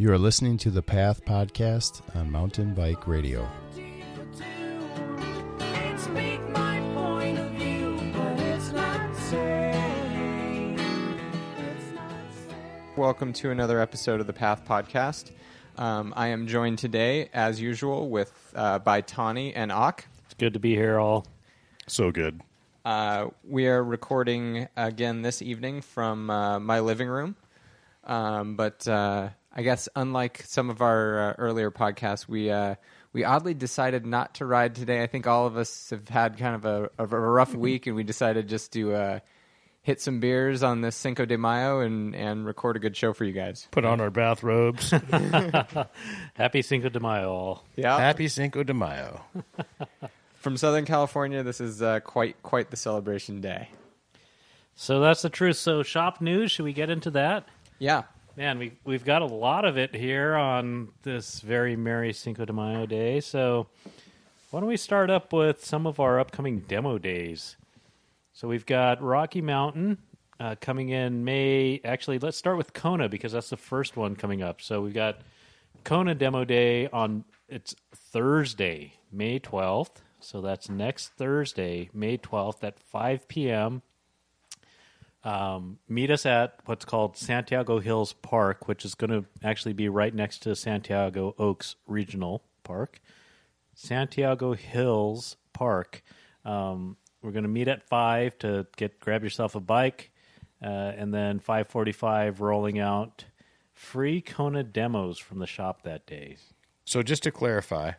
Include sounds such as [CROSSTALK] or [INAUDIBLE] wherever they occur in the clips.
You are listening to the Path Podcast on Mountain Bike Radio. Welcome to another episode of the Path Podcast. Um, I am joined today, as usual, with uh, by Tani and Auk. It's good to be here, all. So good. Uh, we are recording again this evening from uh, my living room, um, but uh, I guess unlike some of our uh, earlier podcasts, we uh, we oddly decided not to ride today. I think all of us have had kind of a, of a rough week, and we decided just to uh, hit some beers on this Cinco de Mayo and and record a good show for you guys. Put on our bathrobes. [LAUGHS] [LAUGHS] Happy Cinco de Mayo, all. Yeah, Happy Cinco de Mayo. [LAUGHS] from Southern California, this is uh, quite quite the celebration day. So that's the truth. So, shop news, should we get into that? Yeah, Man, we, we've got a lot of it here on this very merry Cinco de Mayo day. So, why don't we start up with some of our upcoming demo days? So, we've got Rocky Mountain uh, coming in May. Actually, let's start with Kona because that's the first one coming up. So, we've got Kona demo day on it's Thursday, May 12th. So, that's next Thursday, May 12th at 5 p.m um, meet us at what's called Santiago Hills Park, which is going to actually be right next to Santiago Oaks Regional Park. Santiago Hills Park. Um, we're going to meet at five to get grab yourself a bike, uh, and then five forty-five rolling out free Kona demos from the shop that day. So just to clarify,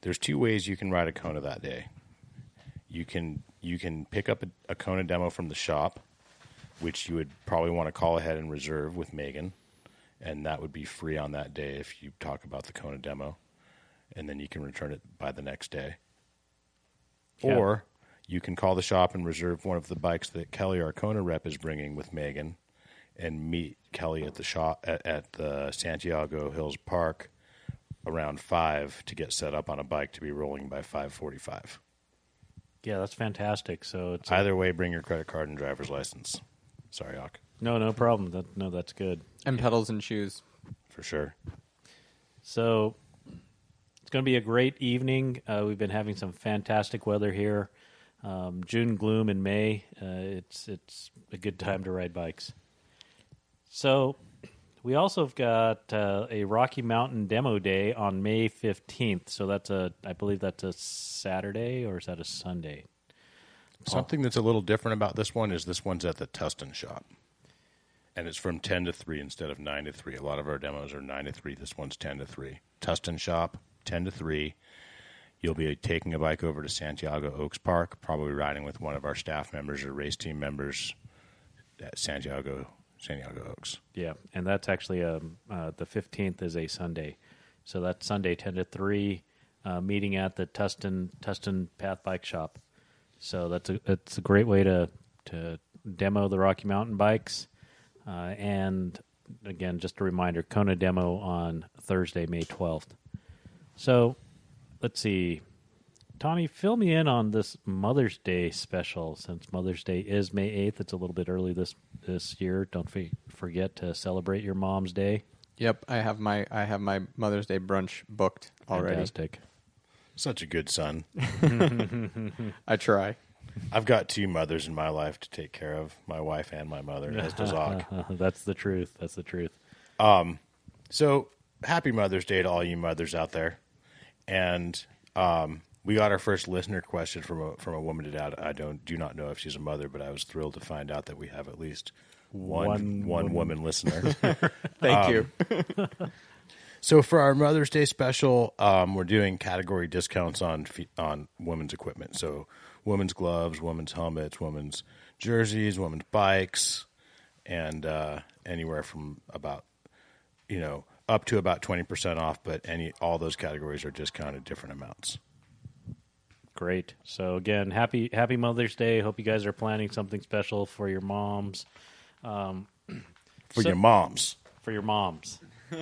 there's two ways you can ride a Kona that day. You can you can pick up a, a Kona demo from the shop, which you would probably want to call ahead and reserve with Megan, and that would be free on that day if you talk about the Kona demo, and then you can return it by the next day. Yeah. Or you can call the shop and reserve one of the bikes that Kelly, our Kona rep, is bringing with Megan, and meet Kelly at the shop at, at the Santiago Hills Park around five to get set up on a bike to be rolling by five forty-five. Yeah, that's fantastic. So it's a- Either way, bring your credit card and driver's license. Sorry, Auk, no, no problem. That, no, that's good. and pedals and shoes. for sure. So it's going to be a great evening. Uh, we've been having some fantastic weather here. Um, June gloom in May. Uh, it's it's a good time to ride bikes. So we also have got uh, a Rocky Mountain demo day on May fifteenth. So that's a I believe that's a Saturday or is that a Sunday? Something that's a little different about this one is this one's at the Tustin shop, and it's from ten to three instead of nine to three. A lot of our demos are nine to three. This one's ten to three. Tustin shop, ten to three. You'll be taking a bike over to Santiago Oaks Park, probably riding with one of our staff members or race team members at Santiago Santiago Oaks. Yeah, and that's actually um, uh, the fifteenth is a Sunday, so that's Sunday ten to three, uh, meeting at the Tustin Tustin Path Bike Shop. So that's a it's a great way to to demo the Rocky Mountain bikes, uh, and again, just a reminder, Kona demo on Thursday, May twelfth. So let's see. Tani, fill me in on this Mother's Day special. Since Mother's Day is May eighth, it's a little bit early this this year. Don't f- forget to celebrate your mom's day. Yep, I have my I have my Mother's Day brunch booked already. Fantastic. Such a good son. [LAUGHS] I try. I've got two mothers in my life to take care of, my wife and my mother, as does Auk. [LAUGHS] That's the truth. That's the truth. Um, So happy Mother's Day to all you mothers out there. And um, we got our first listener question from a from a woman today. I don't do not know if she's a mother, but I was thrilled to find out that we have at least one One one, woman. listener. [LAUGHS] Thank you. so for our Mother's Day special, um, we're doing category discounts on on women's equipment. So women's gloves, women's helmets, women's jerseys, women's bikes, and uh, anywhere from about you know up to about twenty percent off. But any all those categories are discounted different amounts. Great. So again, happy Happy Mother's Day. Hope you guys are planning something special for your moms. [CLEARS THROAT] For So- your moms, For your moms. [LAUGHS]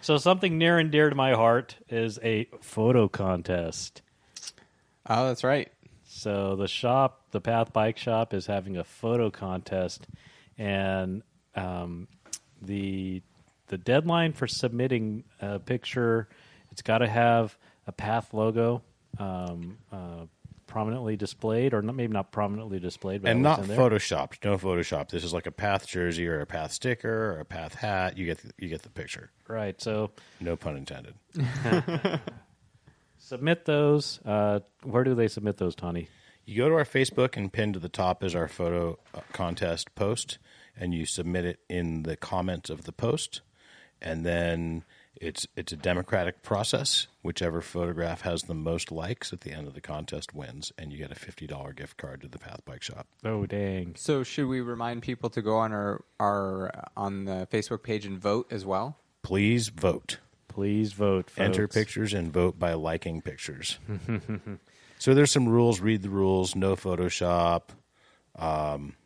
so something near and dear to my heart is a photo contest. Oh, that's right. So the shop, the Path Bike Shop, is having a photo contest, and um, the the deadline for submitting a picture, it's got to have a Path logo um, uh, prominently displayed, or not, maybe not prominently displayed, but and not least in there. photoshopped. No Photoshop. This is like a Path jersey or a Path sticker or a Path hat. You get the, you get the picture. Right. So No pun intended. [LAUGHS] submit those. Uh, where do they submit those, Tani? You go to our Facebook and pinned to the top is our photo uh, contest post, and you submit it in the comments of the post, and then it's it's a democratic process. Whichever photograph has the most likes at the end of the contest wins, and you get a fifty dollar gift card to the Path Bike Shop. Oh, dang. So should we remind people to go on our our on the Facebook page and vote as well? Please vote. Please vote. Enter pictures and vote by liking pictures. [LAUGHS] so there's some rules. Read the rules. No Photoshop. Um,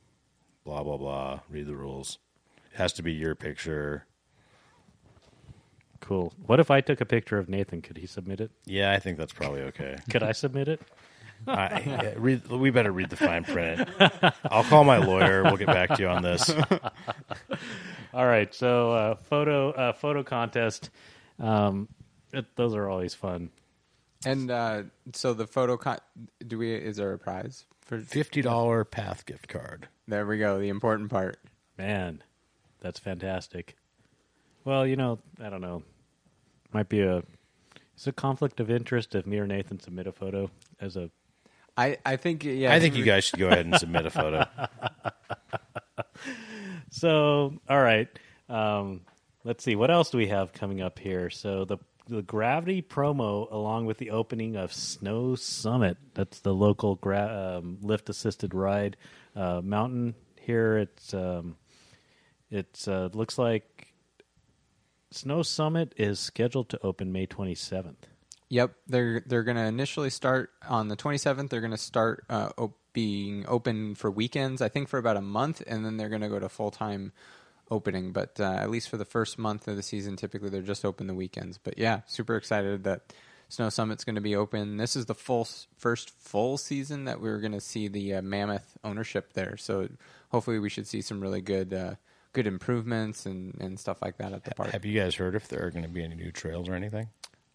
blah blah blah. Read the rules. It has to be your picture. Cool. What if I took a picture of Nathan? Could he submit it? Yeah, I think that's probably okay. [LAUGHS] Could I submit it? I, yeah, read, we better read the fine print. I'll call my lawyer. We'll get back to you on this. [LAUGHS] All right. So uh, photo uh, photo contest. Um, it, those are always fun. And uh, so the photo con- do we is there a prize for Fifty dollar Path gift card. There we go, the important part. Man, that's fantastic. Well, you know, I don't know. Might be a it's a conflict of interest if me or Nathan submit a photo as a I, I think yeah I think you guys should go ahead and submit a photo. [LAUGHS] So, all right. Um, let's see. What else do we have coming up here? So the the Gravity promo, along with the opening of Snow Summit. That's the local gra- um, lift assisted ride uh, mountain here. It's um, it's uh, looks like Snow Summit is scheduled to open May twenty seventh. Yep, they're they're going to initially start on the 27th. They're going to start uh, op- being open for weekends, I think, for about a month, and then they're going to go to full time opening. But uh, at least for the first month of the season, typically they're just open the weekends. But yeah, super excited that Snow Summit's going to be open. This is the full first full season that we're going to see the uh, Mammoth ownership there. So hopefully we should see some really good uh, good improvements and, and stuff like that at the park. Have you guys heard if there are going to be any new trails or anything?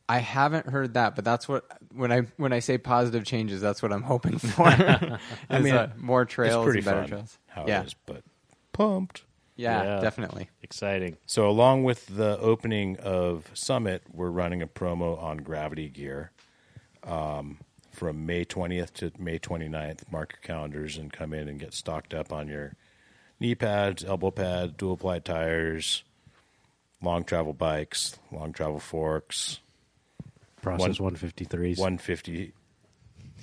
I haven't heard that, but that's what when I when I say positive changes, that's what I'm hoping for. [LAUGHS] I mean, mean, more trails it's and better fun trails. how yeah, it is, but pumped. yeah, Yeah. definitely. Exciting. So, along with the opening of Summit, we're running a promo on Gravity Gear um, from May 20th to May 29th. Mark your calendars and come in and get stocked up on your knee pads, elbow pads, dual ply tires, long travel bikes, long travel forks, Process One- 153s. 150,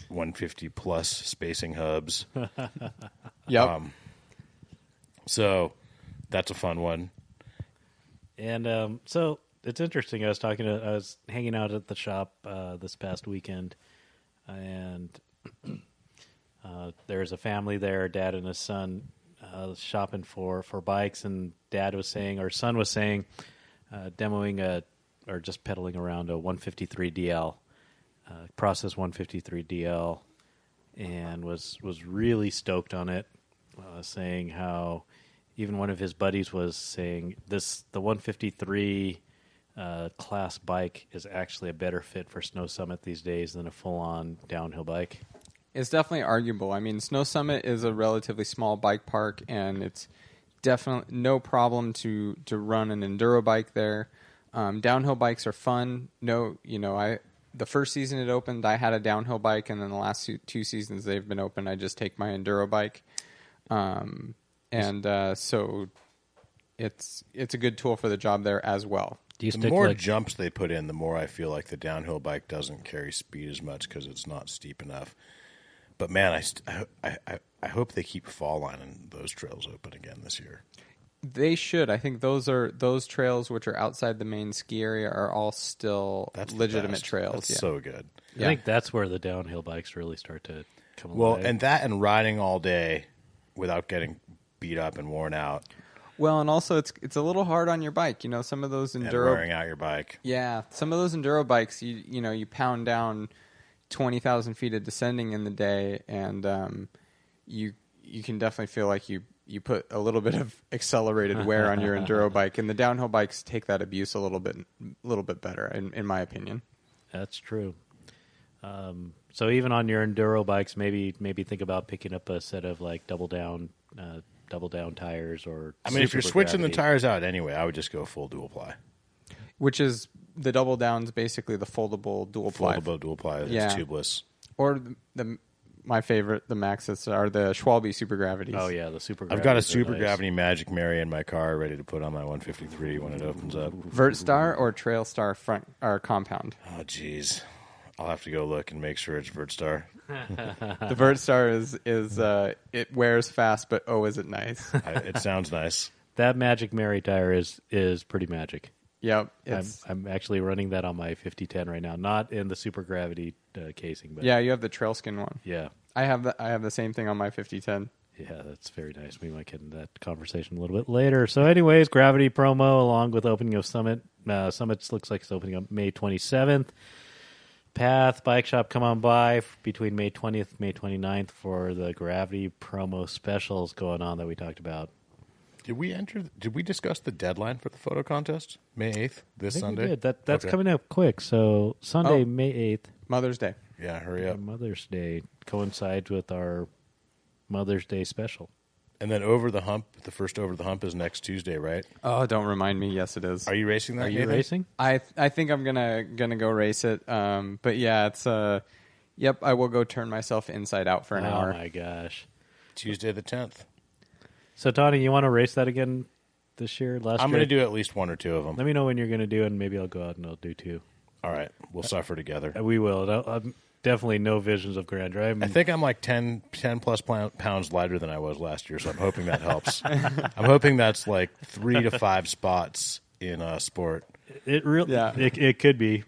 150 plus spacing hubs. [LAUGHS] Yep. Um, So, that's a fun one. And um, so it's interesting. I was talking to, I was hanging out at the shop uh, this past weekend, and [CLEARS THROAT] uh, there's a family there, dad and his son, uh, shopping for for bikes. And dad was saying, or son was saying, uh, demoing a or just pedaling around a 153 DL, uh, process 153 DL, and was was really stoked on it, uh, saying how even one of his buddies was saying this the 153 uh, class bike is actually a better fit for Snow Summit these days than a full on downhill bike. It's definitely arguable. I mean, Snow Summit is a relatively small bike park, and it's definitely no problem to to run an enduro bike there. Um, downhill bikes are fun. No, you know, I the first season it opened, I had a downhill bike, and then the last two, two seasons they've been open, I just take my enduro bike. Um, and uh, so it's it's a good tool for the job there as well. Do you The stick more like jumps they put in, the more I feel like the downhill bike doesn't carry speed as much because it's not steep enough. But man, I, st- I, I, I hope they keep fall lining those trails open again this year. They should. I think those are those trails which are outside the main ski area are all still That's legitimate trails. That's yeah. so good. I think that's where the downhill bikes really start to come Well, alive. and that and riding all day without getting beat up and worn out Well, and also it's it's a little hard on your bike. You know, some of those and wearing out your bike. Yeah, some of those enduro bikes, you you know, you pound down twenty thousand feet of descending in the day, and um, you you can definitely feel like you you put a little bit of [LAUGHS] accelerated wear on your enduro [LAUGHS] bike, and the downhill bikes take that abuse a little bit, a little bit better, in, in my opinion. That's true. Um, so even on your enduro bikes, maybe maybe think about picking up a set of like double down, uh, double down tires, or I mean, if you're super switching the tires out anyway, I would just go full dual ply. Which is the double downs, basically the foldable dual ply, Foldable dual ply. It's Yeah. tubeless. or the, the my favorite, the Maxxis are the Schwalbe Super Gravities. Oh yeah, the super. I've got a gravities are super nice. gravity Magic Mary in my car, ready to put on my 153 when it opens up. Vertstar or Trailstar front or compound. Oh, jeez. I'll have to go look and make sure it's Vertstar. [LAUGHS] The Vertstar is is uh, it wears fast, but oh, is it nice? I, it sounds nice. [LAUGHS] That Magic Mary tire is is pretty magic. Yep, I'm, I'm actually running that on my 5010 right now, not in the super gravity uh, casing, but yeah. You have the trail skin one. yeah, I have the I have the same thing on my 5010. yeah, that's very nice. We might get into that conversation a little bit later. So, anyways, gravity promo along with opening of Summit. Uh, Summit looks like it's opening up May 27th. Path Bike Shop, come on by f- between May 20th, May 29th for the gravity promo specials going on that we talked about. Did we enter? Did we discuss the deadline for the photo contest? May 8th, this I think we Sunday? did. That that's Okay. coming up quick. So Sunday, Oh. May 8th, Mother's Day. Yeah, hurry up. Mother's Day coincides with our Mother's Day special. And then over the hump, the first over the hump is next Tuesday, right? Oh, don't remind me. Yes, it is. Are you racing that? Are you Nathan? racing? I I think I'm gonna gonna go race it. Um, but yeah, it's uh, yep. I will go turn myself inside out for an hour. oh hour. my gosh! Tuesday the 10th. So Tani, you want to race that again this year? Last I'm year, going to do at least one or two of them. Let me know when you're going to do it, and maybe I'll go out and I'll do two. All right, we'll suffer together. Uh, We will. No, I'm definitely no visions of grandeur. I'm, I think I'm like 10, 10 plus pounds lighter than I was last year, so I'm hoping that helps. [LAUGHS] I'm hoping that's like three to five spots in uh, sport. it really. Yeah. It, it could be.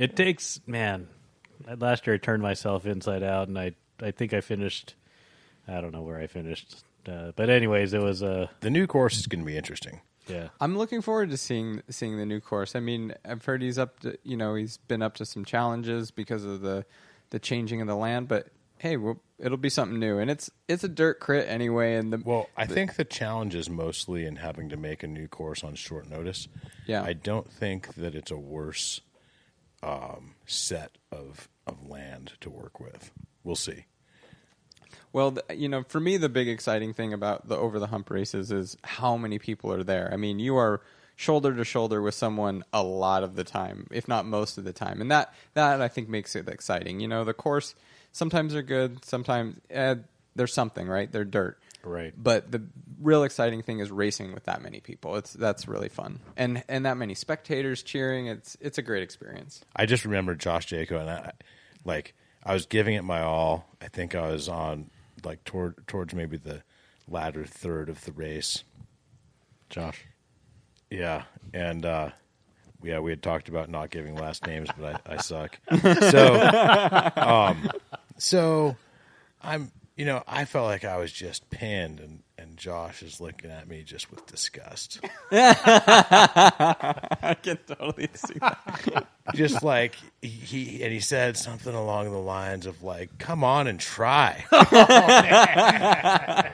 It takes man. Last year I turned myself inside out, and I I think I finished. I don't know where I finished, uh, but anyways, it was uh The new course is going to be interesting. yeah. I'm looking forward to seeing seeing the new course. I mean, I've heard he's up to you know he's been up to some challenges because of the the changing of the land, but hey, well, it'll be something new, and it's it's a dirt crit anyway. And the Well, I think the challenge is mostly in having to make a new course on short notice. Yeah. I don't think that it's a worse um, set of of land to work with. We'll see. Well, you know, for me, the big exciting thing about the over the hump races is how many people are there. I mean, you are shoulder to shoulder with someone a lot of the time, if not most of the time, and that that I think makes it exciting. You know, the course sometimes they're good, sometimes eh, there's something right. They're dirt, Right. But the real exciting thing is racing with that many people. It's that's really fun, and and that many spectators cheering. It's it's a great experience. I just remember Josh Jaco, and I, like I was giving it my all. I think I was on like toward towards maybe the latter third of the race. Josh. Yeah, and uh, yeah, we had talked about not giving last names, but I, I suck. [LAUGHS] So, um, so I'm, you know, I felt like I was just pinned, and and Josh is looking at me just with disgust, [LAUGHS] I can totally see that. just like he, he and he said something along the lines of like, "Come on and try." [LAUGHS]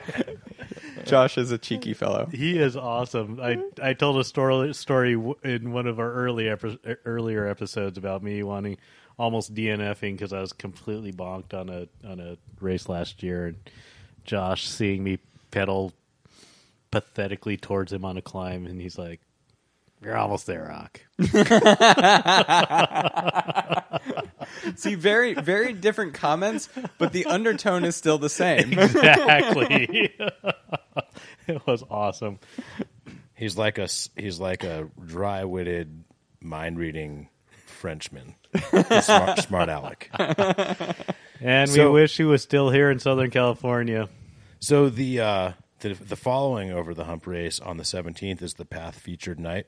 Oh, Josh is a cheeky fellow. He is awesome. I I told a story story in one of our early epi- earlier episodes about me wanting almost DNFing because I was completely bonked on a on a race last year, and Josh seeing me pedal pathetically towards him on a climb, and he's like, "You're almost there, Rock." [LAUGHS] See, very, very different comments, but the undertone is still the same. [LAUGHS] exactly. [LAUGHS] it was awesome. He's like a he's like a dry witted, mind reading Frenchman, smart, smart aleck. And So- we wish he was still here in Southern California. So the uh, the the following over the hump race on the seventeenth is the Path featured night.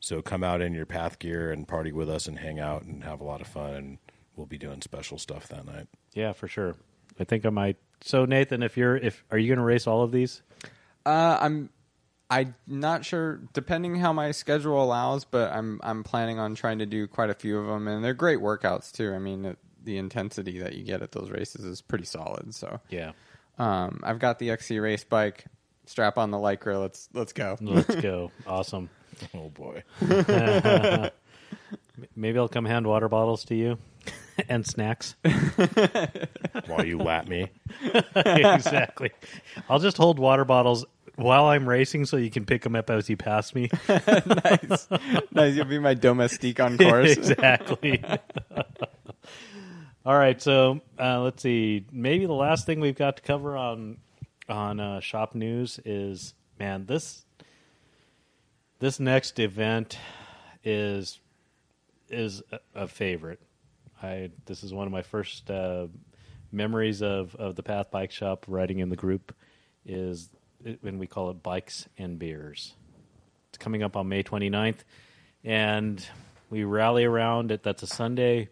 So come out in your Path gear and party with us and hang out and have a lot of fun. And we'll be doing special stuff that night. Yeah, for sure. I think I might. So Nathan, if you're if are you going to race all of these? Uh, I'm, I'm not sure. Depending how my schedule allows, but I'm, I'm planning on trying to do quite a few of them, and they're great workouts too. I mean, it, the intensity that you get at those races is pretty solid. So, Yeah. Um, I've got the XC race bike. strap on the lycra. Let's let's go. Let's [LAUGHS] go. awesome. [LAUGHS] Oh boy. [LAUGHS] Maybe I'll come hand water bottles to you and snacks. While you lap me. exactly. I'll just hold water bottles while I'm racing so you can pick them up as you pass me. nice, nice. You'll be my domestique on course. exactly. All right, so uh, let's see. Maybe the last thing we've got to cover on on uh, shop news is man this this next event is is a, a favorite. I this is one of my first uh, memories of of the Path Bike Shop riding in the group is when we call it bikes and beers. It's coming up on May 29th and we rally around it. That's a Sunday.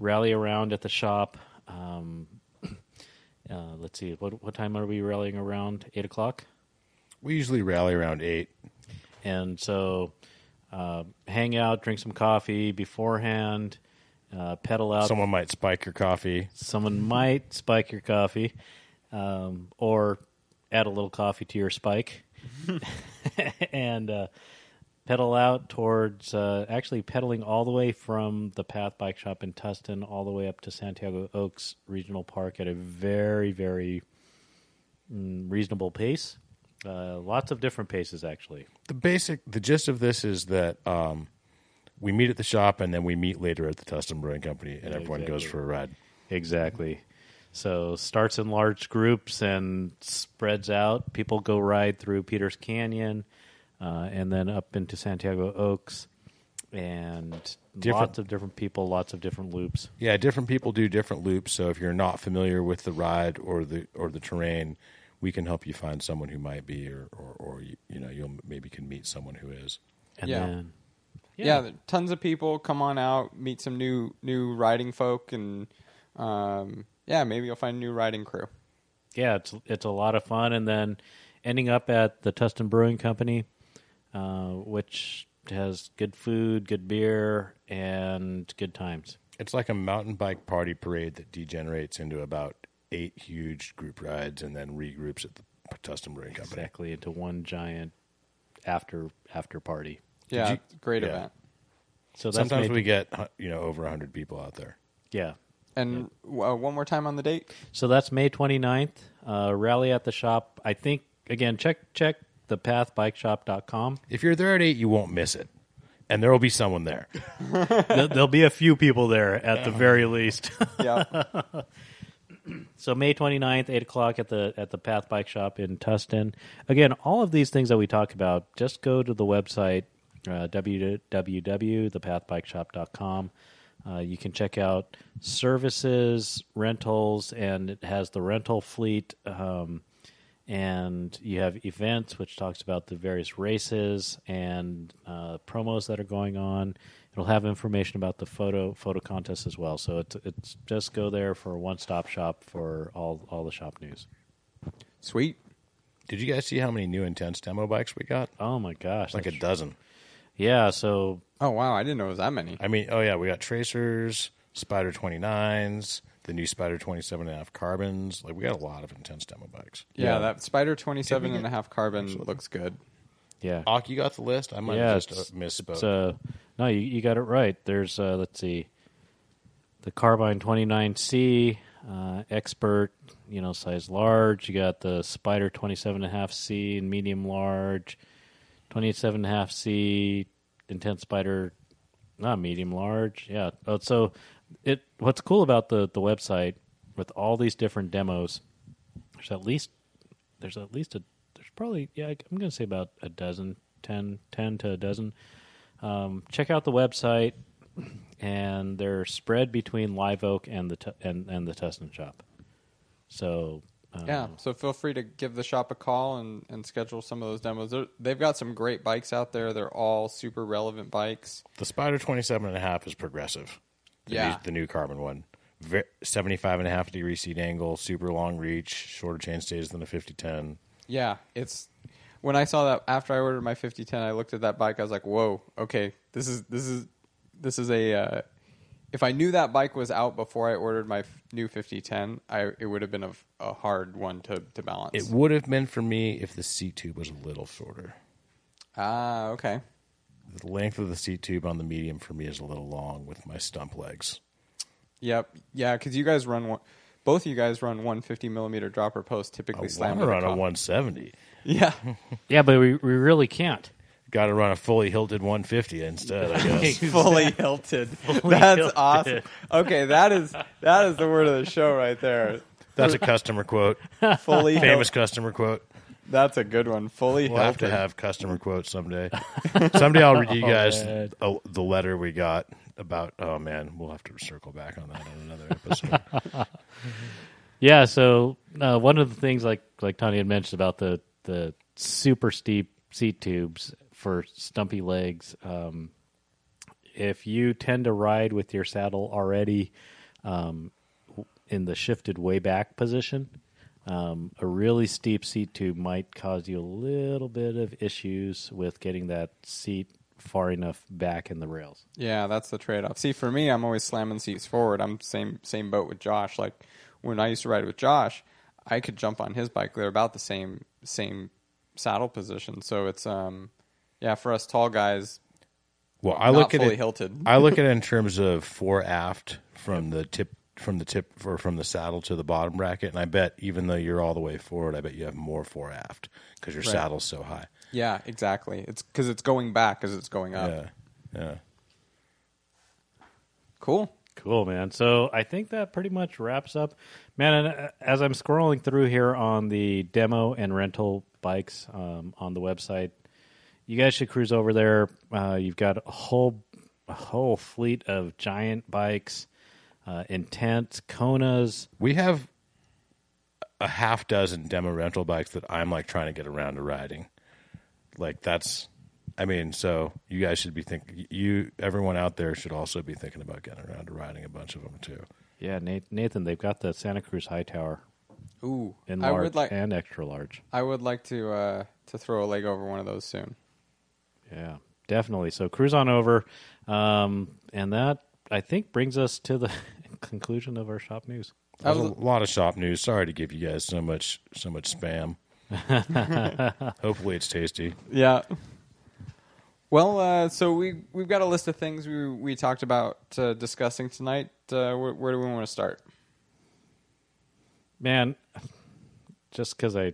Rally around at the shop. Um, [CLEARS THROAT] uh, let's see. What what time are we rallying around? Eight o'clock. We usually rally around eight. And so, uh, hang out, drink some coffee beforehand. Uh, pedal out. Someone might spike your coffee. Someone might spike your coffee, um, or add a little coffee to your spike, [LAUGHS] [LAUGHS] and uh, pedal out towards uh, actually pedaling all the way from the Path Bike Shop in Tustin all the way up to Santiago Oaks Regional Park at a very very mm, reasonable pace. Uh, lots of different paces actually. The basic, the gist of this is that um, we meet at the shop and then we meet later at the Tustin Brewing Company, and Yeah, everyone goes for a ride. Exactly. So starts in large groups and spreads out. People go ride through Peters Canyon, uh, and then up into Santiago Oaks, and Different- lots of different people, lots of different loops. Yeah, different people do different loops. So if you're not familiar with the ride or the or the terrain, we can help you find someone who might be, or or, or you, you know you'll maybe can meet someone who is. And Yeah. then yeah. there- tons of people come on out, meet some new new riding folk, and um, yeah, maybe you'll find a new riding crew. yeah, it's it's a lot of fun, and then ending up at the Tustin Brewing Company, uh, which has good food, good beer, and good times. It's like a mountain bike party parade that degenerates into about eight huge group rides and then regroups at the Tustin Brewing Company. exactly into one giant after after party. Yeah, you- great yeah. event. So that's Sometimes made- we get you know over hundred people out there. yeah. And uh, one more time on the date. So that's May 29th. Uh, rally at the shop. I think again check check the pathbikeshop.com. If you're there at eight, you won't miss it, and there will be someone there. [LAUGHS] There- There'll be a few people there at the very least. [LAUGHS] Yeah, [LAUGHS] So May 29th, 8 o'clock at the at the Path Bike Shop in Tustin. Again, all of these things that we talk about, just go to the website, uh, www.thepathbikeshop.com. Uh, you can check out services, rentals, and it has the rental fleet. Um, and you have events, which talks about the various races and uh, promos that are going on. It'll have information about the photo photo contest as well. So it's it's just go there for a one stop shop for all all the shop news. sweet. Did you guys see how many new intense demo bikes we got? Oh my gosh, Like a that's- dozen. yeah. So Oh wow, I didn't know it was that many. I mean, oh yeah, we got Tracers, Spider 29s, the new Spider 27 and a half carbons. Like we got a lot of intense demo bikes. Yeah, Yeah. that Spider 27 Did and a half carbon looks good. yeah, Auk, you got the list? I might yeah. have just it's- uh, misspoke. it's, uh, no, you, you got it right. There's uh, let's see, the Carbine 29C uh, Expert, you know, size large. You got the Spider 27.5C and medium large, 27.5C Intense Spider, not medium large. Yeah. Oh, so it what's cool about the the website with all these different demos, there's at least there's at least a there's probably yeah I'm going to say about a dozen, 10, 10 to a dozen. Um, check out the website, and they're spread between Live Oak and the tu- and and the Tustin shop. So um, Yeah, so feel free to give the shop a call and, and schedule some of those demos. They're, they've got some great bikes out there. They're all super relevant bikes. the Spider 27 and a half is progressive. The Yeah. New, the new carbon one. Ve 75 and a half degree seat angle, super long reach, shorter chain stays than a 5010. Yeah, it's when I saw that after I ordered my 5010, I looked at that bike. I was like, "Whoa, okay, this is this is this is a uh, if I knew that bike was out before I ordered my f- new 5010, I it would have been a hard one to to balance. It would have been for me if the seat tube was a little shorter. ah, okay. The length of the seat tube on the medium for me is a little long with my stump legs. Yep. Yeah, because you guys run one. Both of you guys run 150 millimeter dropper post, typically I slam want to with run a 170. Yeah. [LAUGHS] Yeah, but we, we really can't. Got to run a fully hilted 150 instead, I guess. [LAUGHS] fully hilted. [LAUGHS] That's hilted. awesome. Okay, that is that is the word of the show right there. That's a customer quote. Fully Famous hilted. customer quote. That's a good one. Fully We'll have hilted. to have customer quotes someday. someday I'll read you [LAUGHS] Oh, guys man. uh, the letter we got about. Oh man, we'll have to circle back on that on another episode. [LAUGHS] Yeah, so uh, one of the things, like like Tani had mentioned about the the super steep seat tubes for stumpy legs, um, if you tend to ride with your saddle already um, in the shifted way back position, um, a really steep seat tube might cause you a little bit of issues with getting that seat far enough back in the rails. Yeah, that's the trade off. See, for me, I'm always slamming seats forward. I'm same same boat with Josh. Like when I used to ride with Josh, I could jump on his bike. They're about the same same saddle position. So it's um yeah, for us tall guys, Well, I not look at fully it. hilted. I look at it [LAUGHS] in terms of fore aft from the tip from the tip or from the saddle to the bottom bracket, and I bet even though you're all the way forward, I bet you have more fore aft because your Right. saddle's so high. yeah, exactly. It's because it's going back as it's going up. Yeah, yeah. Cool. Cool, man. So I think that pretty much wraps up, man. And uh, as I'm scrolling through here on the demo and rental bikes um, on the website, you guys should cruise over there. Uh, you've got a whole a whole fleet of giant bikes, uh, Intense, Konas. We have a half dozen demo rental bikes that I'm like trying to get around to riding. Like that's, I mean, so you guys should be thinking. You, everyone out there, should also be thinking about getting around to riding a bunch of them too. Yeah, Nathan, they've got the Santa Cruz Hightower Ooh, in I would like and extra large. I would like to uh, to throw a leg over one of those soon. Yeah, definitely. So cruise on over, um, and that I think brings us to the [LAUGHS] conclusion of our shop news. I That was was- a lot of shop news. Sorry to give you guys so much so much spam. [LAUGHS] Hopefully it's tasty. Yeah. Well, uh, so we we've got a list of things we we talked about uh, discussing tonight. Uh, where, where do we want to start? Man, just because I.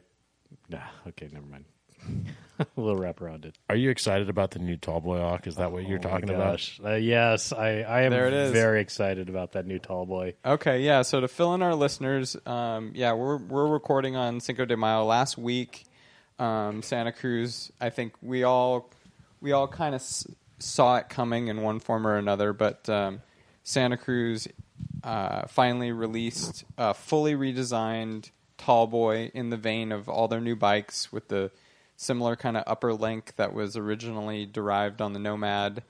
Nah, okay, never mind. [LAUGHS] [LAUGHS] we'll wrap around it. Are you excited about the new Tallboy Hawk? Is that what you're Oh talking about? gosh. Uh, yes, I, I am There it is. very excited about that new Tallboy. Okay, yeah. So to fill in our listeners, um, yeah, we're we're recording on Cinco de Mayo last week. Um, Santa Cruz, I think we all we all kind of s- saw it coming in one form or another, but um, Santa Cruz uh, finally released a fully redesigned Tallboy in the vein of all their new bikes with the similar kind of upper link that was originally derived on the Nomad,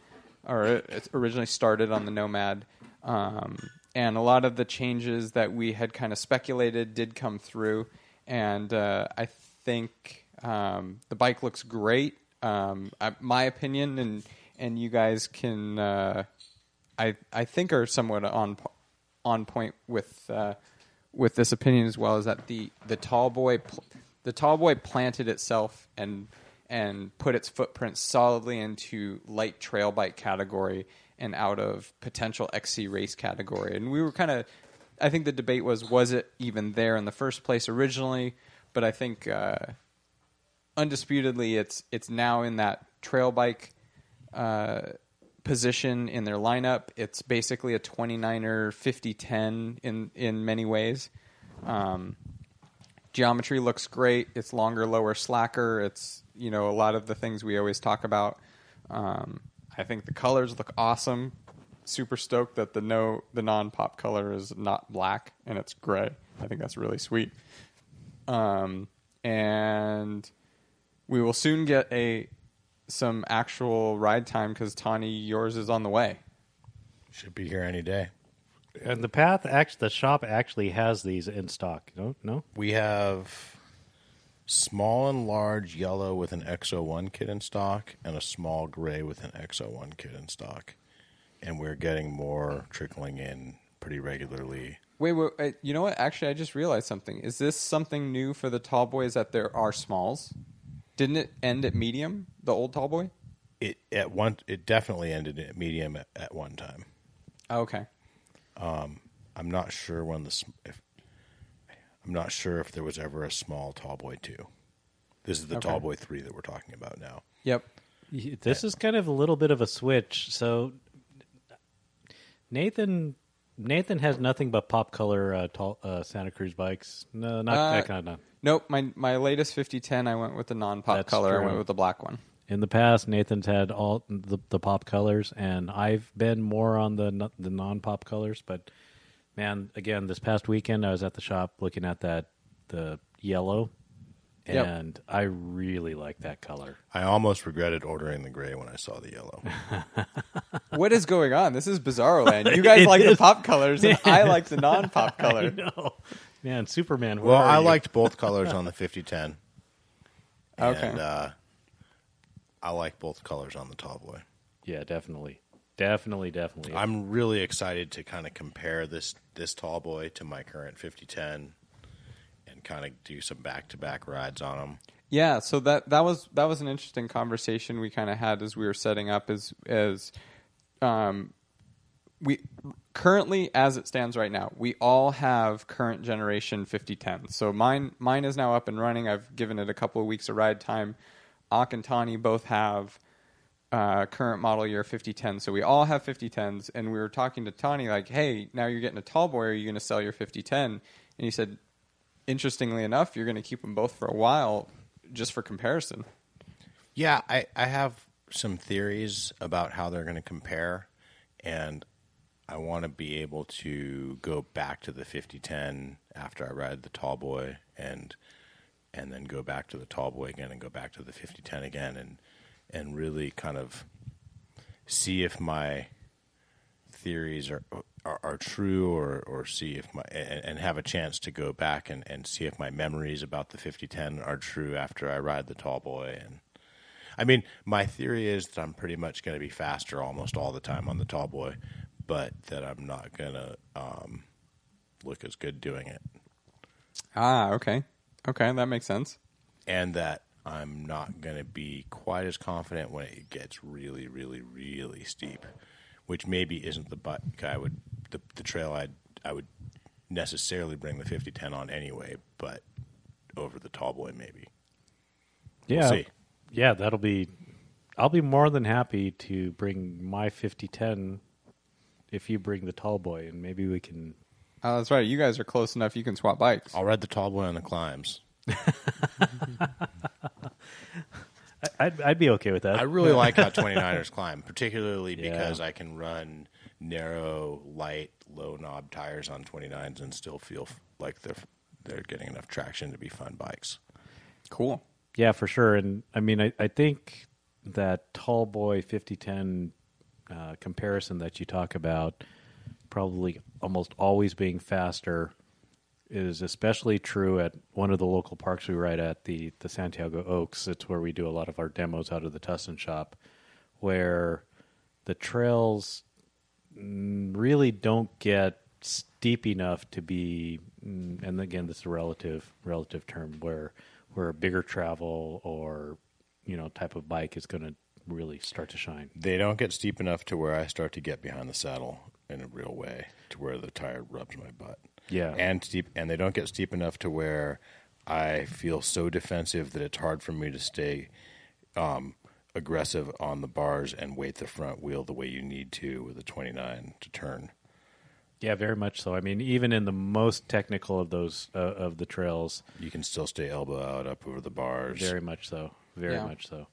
or it originally started on the Nomad. Um, and a lot of the changes that we had kind of speculated did come through. And uh, I think um, the bike looks great. Um, I, my opinion, and and you guys can, uh, I I think, are somewhat on on point with uh, with this opinion as well. Is that the the tall boy pl- the tall boy planted itself and and put its footprint solidly into light trail bike category and out of potential XC race category. And we were kind of, I think the debate was, was it even there in the first place originally? But I think uh, undisputedly, it's it's now in that trail bike uh, position in their lineup. It's basically a 29er 5010 in in many ways. Um, geometry looks great. It's longer, lower, slacker. It's you know a lot of the things we always talk about. Um, I think the colors look awesome. Super stoked that the no the non pop color is not black and it's gray. I think that's really sweet. Um, and we will soon get a some actual ride time because Tani, yours is on the way. Should be here any day. And the path, actually, the shop actually has these in stock. No, no. We have small and large yellow with an XO1 kit in stock and a small gray with an XO1 kit in stock. and we're getting more trickling in pretty regularly. Wait, wait, wait, you know what? Actually, I just realized something. Is this something new for the tall boys that there are smalls? Didn't it end at medium, the old tall boy? It at one it definitely ended at medium at, at one time. Oh, okay. I'm not sure when the if I'm not sure if there was ever a small tall boy two. This is the Okay. tall boy three that we're talking about now. Yep. This is kind of a little bit of a switch. So Nathan Nathan has nothing but pop color uh, tall, uh, Santa Cruz bikes. No, not Uh, that kind of. Nope. My my latest 5010, I went with the non-pop That's color. I went with the black one. In the past, Nathan's had all the, the pop colors, and I've been more on the the non pop colors. But man, again, this past weekend I was at the shop looking at that the yellow, Yep. and I really like that color. I almost regretted ordering the gray when I saw the yellow. [LAUGHS] what is going on? This is Bizarro Land. You [LAUGHS] guys It like the pop colors, and I like the non-pop [LAUGHS] color. No, man, Superman. where well, are I you? liked both colors on the 5010. Okay. And uh, I like both colors on the tall boy. Yeah, definitely, definitely, definitely. I'm really excited to kind of compare this this tall boy to my current 5010 and kind of do some back to back rides on them. Yeah, so that that was that was an interesting conversation we kind of had as we were setting up as as um we currently as it stands right now, we all have current generation 5010. So mine mine is now up and running. I've given it a couple of weeks of ride time. Auk and Tani both have uh, current model year 5010. So we all have 5010s, and we were talking to Tani like, "Hey, now you're getting a tall boy. Are you going to sell your 5010?" And he said, interestingly enough, you're going to keep them both for a while just for comparison. Yeah, I, I have some theories about how they're going to compare, and I want to be able to go back to the 5010 after I ride the tall boy and and then go back to the tall boy again and go back to the 5010 again and and really kind of see if my theories are are, are true or, or see if my and, and have a chance to go back and, and see if my memories about the 5010 are true after I ride the tall boy and I mean my theory is that I'm pretty much going to be faster almost all the time on the tall boy but that I'm not going to um, look as good doing it Ah, okay. Okay, that makes sense. and that I'm not going to be quite as confident when it gets really, really, really steep, which maybe isn't the bike I would the, the trail I'd I would necessarily bring the 5010 on anyway, but over the tall boy maybe. yeah, see. yeah, that'll be. I'll be more than happy to bring my 5010 if you bring the tall boy, and maybe we can. Oh, that's right. You guys are close enough. You can swap bikes. I'll ride the tall boy on the climbs. I, [LAUGHS] I'd, I'd be okay with that. I really like how 29ers climb, particularly Yeah. because I can run narrow, light, low knob tires on 29s and still feel f- like they're they're getting enough traction to be fun bikes. Cool. Yeah, for sure. And I mean, I, I think that tall boy 5010 uh, comparison that you talk about, probably almost always being faster, is especially true at one of the local parks we ride at, the, the Santiago Oaks. It's where we do a lot of our demos out of the Tustin shop, where the trails really don't get steep enough to be and again this is a relative relative term where where a bigger travel or you know type of bike is going to really start to shine They don't get steep enough to where I start to get behind the saddle in a real way, to where the tire rubs my butt. Yeah. and steep, and they don't get steep enough to where I feel so defensive that it's hard for me to stay um, aggressive on the bars and weight the front wheel the way you need to with a 29 to turn. yeah very much so i mean even in the most technical of those uh, of the trails You can still stay elbow out up over the bars, very much so very Yeah. much so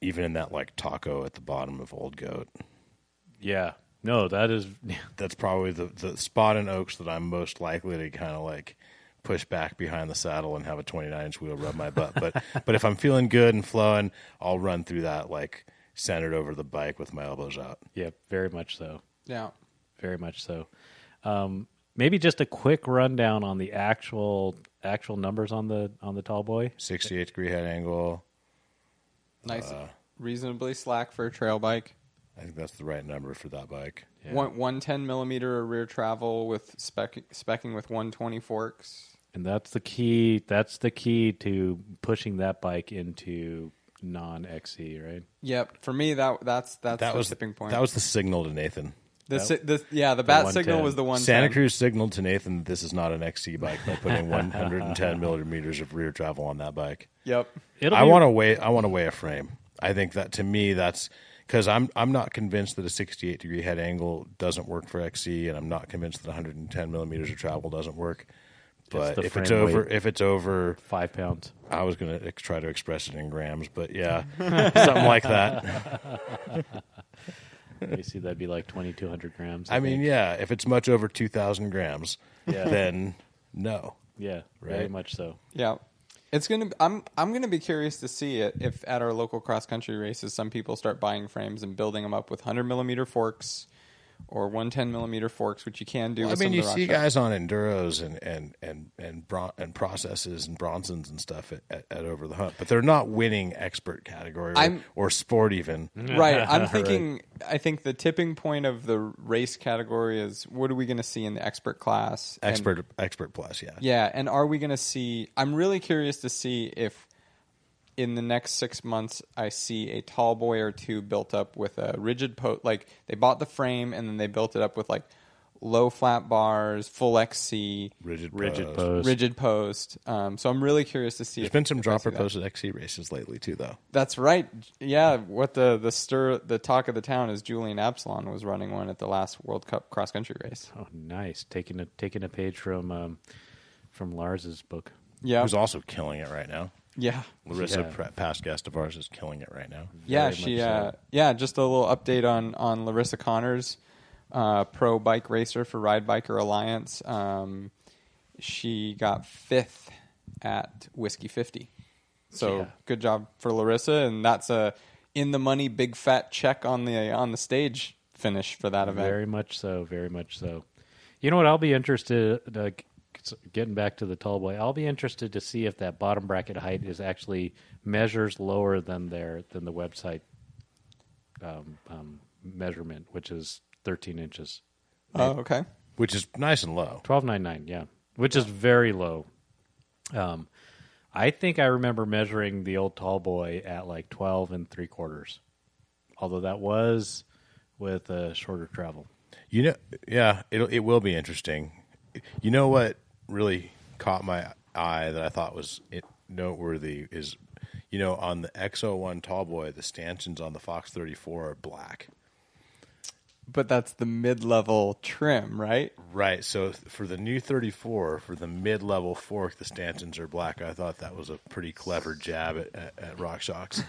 even in that like taco at the bottom of Old Goat. yeah no that is [LAUGHS] That's probably the the spot in Oaks that I'm most likely to kind of like push back behind the saddle and have a 29 inch wheel rub my butt. But [LAUGHS] but if I'm feeling good and flowing, I'll run through that like centered over the bike with my elbows out. yeah very much so Yeah. very much so. Um, maybe just a quick rundown on the actual actual numbers on the on the tall boy. 68 degree head angle. Nice. Reasonably slack for a trail bike. I think that's the right number for that bike. Yeah. One one ten millimeter rear travel with spec specking with one twenty forks. And that's the key. That's the key to pushing that bike into non XC, right? Yep. For me, that that's that's that the was tipping point. That was the signal to Nathan. the, si- the yeah. The bat signal was the one. Santa Cruz signaled to Nathan that this is not an XC bike by putting [LAUGHS] 110 millimeters of rear travel on that bike. Yep. It'll I be- want to weigh. I want to weigh a frame. I think that to me, that's because I'm I'm not convinced that a 68 degree head angle doesn't work for XC, and I'm not convinced that 110 millimeters of travel doesn't work. But the if it's over, weight. if it's over, five pounds. I was going to try to express it in grams, but yeah, [LAUGHS] something like that. [LAUGHS] You see, that'd be like twenty two hundred grams. I mean, yeah, if it's much over 2,000 grams, Yeah. then no. yeah, very much so. Yeah. It's gonna. I'm. I'm gonna be curious to see it if at our local cross country races, some people start buying frames and building them up with 100 millimeter forks or 110 millimeter forks, which you can do. Well, I mean, some you see guys on enduros and and and and, bron- and processes and Bronsons and stuff at, at, at Over the Hump, but they're not winning expert category or, or sport even. [LAUGHS] Right. I'm [LAUGHS] Right. thinking. I think the tipping point of the race category is what are we going to see in the expert class? And- Expert expert plus, yeah. yeah, and are we going to see? I'm really curious to see if in the next six months I see a tall boy or two built up with a rigid post. Like they bought the frame and then they built it up with like low flat bars, full XC, Rigid Rigid post. post. rigid post. Um, so I'm really curious to see. There's if, been some if I dropper see posted XC races lately too, though. That's right. Yeah, what the the stir the talk of the town is Julien Absalon was running one at the last World Cup cross country race. Oh, nice. Taking a taking a page from um, from Lars's book. Yeah, Who's also killing it right now. Yeah, Larissa, Yeah. pre- past guest of ours, is killing it right now. yeah. Very She so. uh, yeah. Just a little update on on Larissa Connors, uh, pro bike racer for Ride Biker Alliance. Um, she got fifth at Whiskey Fifty. So Yeah. good job for Larissa, and that's a in the money big fat check on the on the stage finish for that event. Very much so. Very much so. You know what? I'll be interested. Uh, getting back to the tall boy, I'll be interested to see if that bottom bracket height is actually measures lower than their than the website um, um, measurement, which is 13 inches. Oh, okay. Which is nice and low. Twelve nine nine, yeah, which is very low. Um, I think I remember measuring the old tall boy at like twelve and three quarters, although that was with a shorter travel. You know, yeah, it it will be interesting. You know what really caught my eye that I thought was noteworthy is, you know, on the XO1 Tallboy, the stanchions on the Fox 34 are black. But that's the mid-level trim, right? Right. So for the new 34, for the mid-level fork, the stanchions are black. I thought that was a pretty clever jab at, at, at RockShox.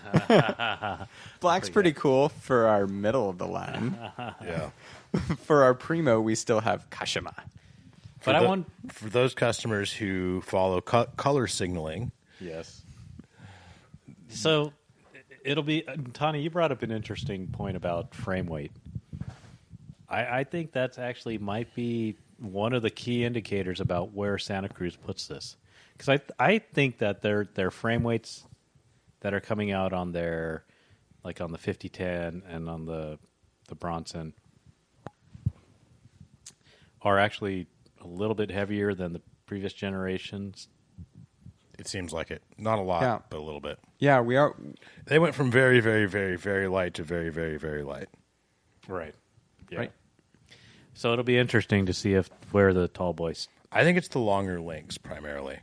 [LAUGHS] Black's pretty cool for our middle of the line. [LAUGHS] yeah. [LAUGHS] for our primo, we still have Kashima. For But I want for those customers who follow co- color signaling. yes. So it'll be Tani. You brought up an interesting point about frame weight. I, I think that's actually might be one of the key indicators about where Santa Cruz puts this, because I I think that their their frame weights that are coming out on their like on the fifty ten and on the the Bronson are actually a little bit heavier than the previous generations. It seems like it. Not a lot, Yeah. but a little bit. Yeah, we are. They went from very, very, very, very light to very, very, very light. Right. Yeah. Right. So it'll be interesting to see if where the tall boys. I think it's the longer links primarily.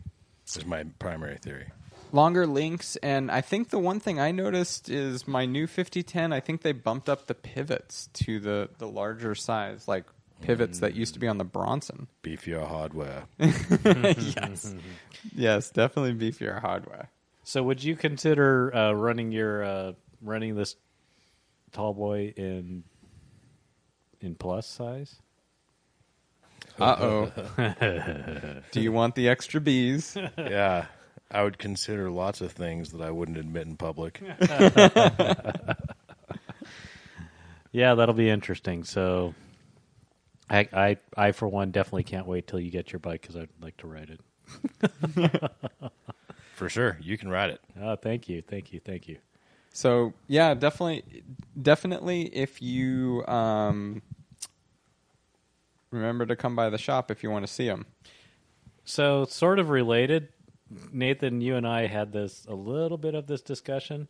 Is my primary theory. Longer links, and I think the one thing I noticed is my new 5010. I think they bumped up the pivots to the the larger size, like pivots that used to be on the Bronson. Beefier hardware. [LAUGHS] [LAUGHS] yes, yes, definitely beefier hardware. So would you consider uh, running your uh, running this tall boy in in plus size? Uh oh. [LAUGHS] Do you want the extra bees? yeah, I would consider lots of things that I wouldn't admit in public. Yeah, that'll be interesting. So, I I, I for one definitely can't wait till you get your bike because I'd like to ride it. [LAUGHS] For sure, you can ride it. Oh, thank you, thank you, thank you. So yeah, definitely, definitely. If you um, remember to come by the shop if you want to see them. So, sort of related, Nathan, you and I had this a little bit of this discussion.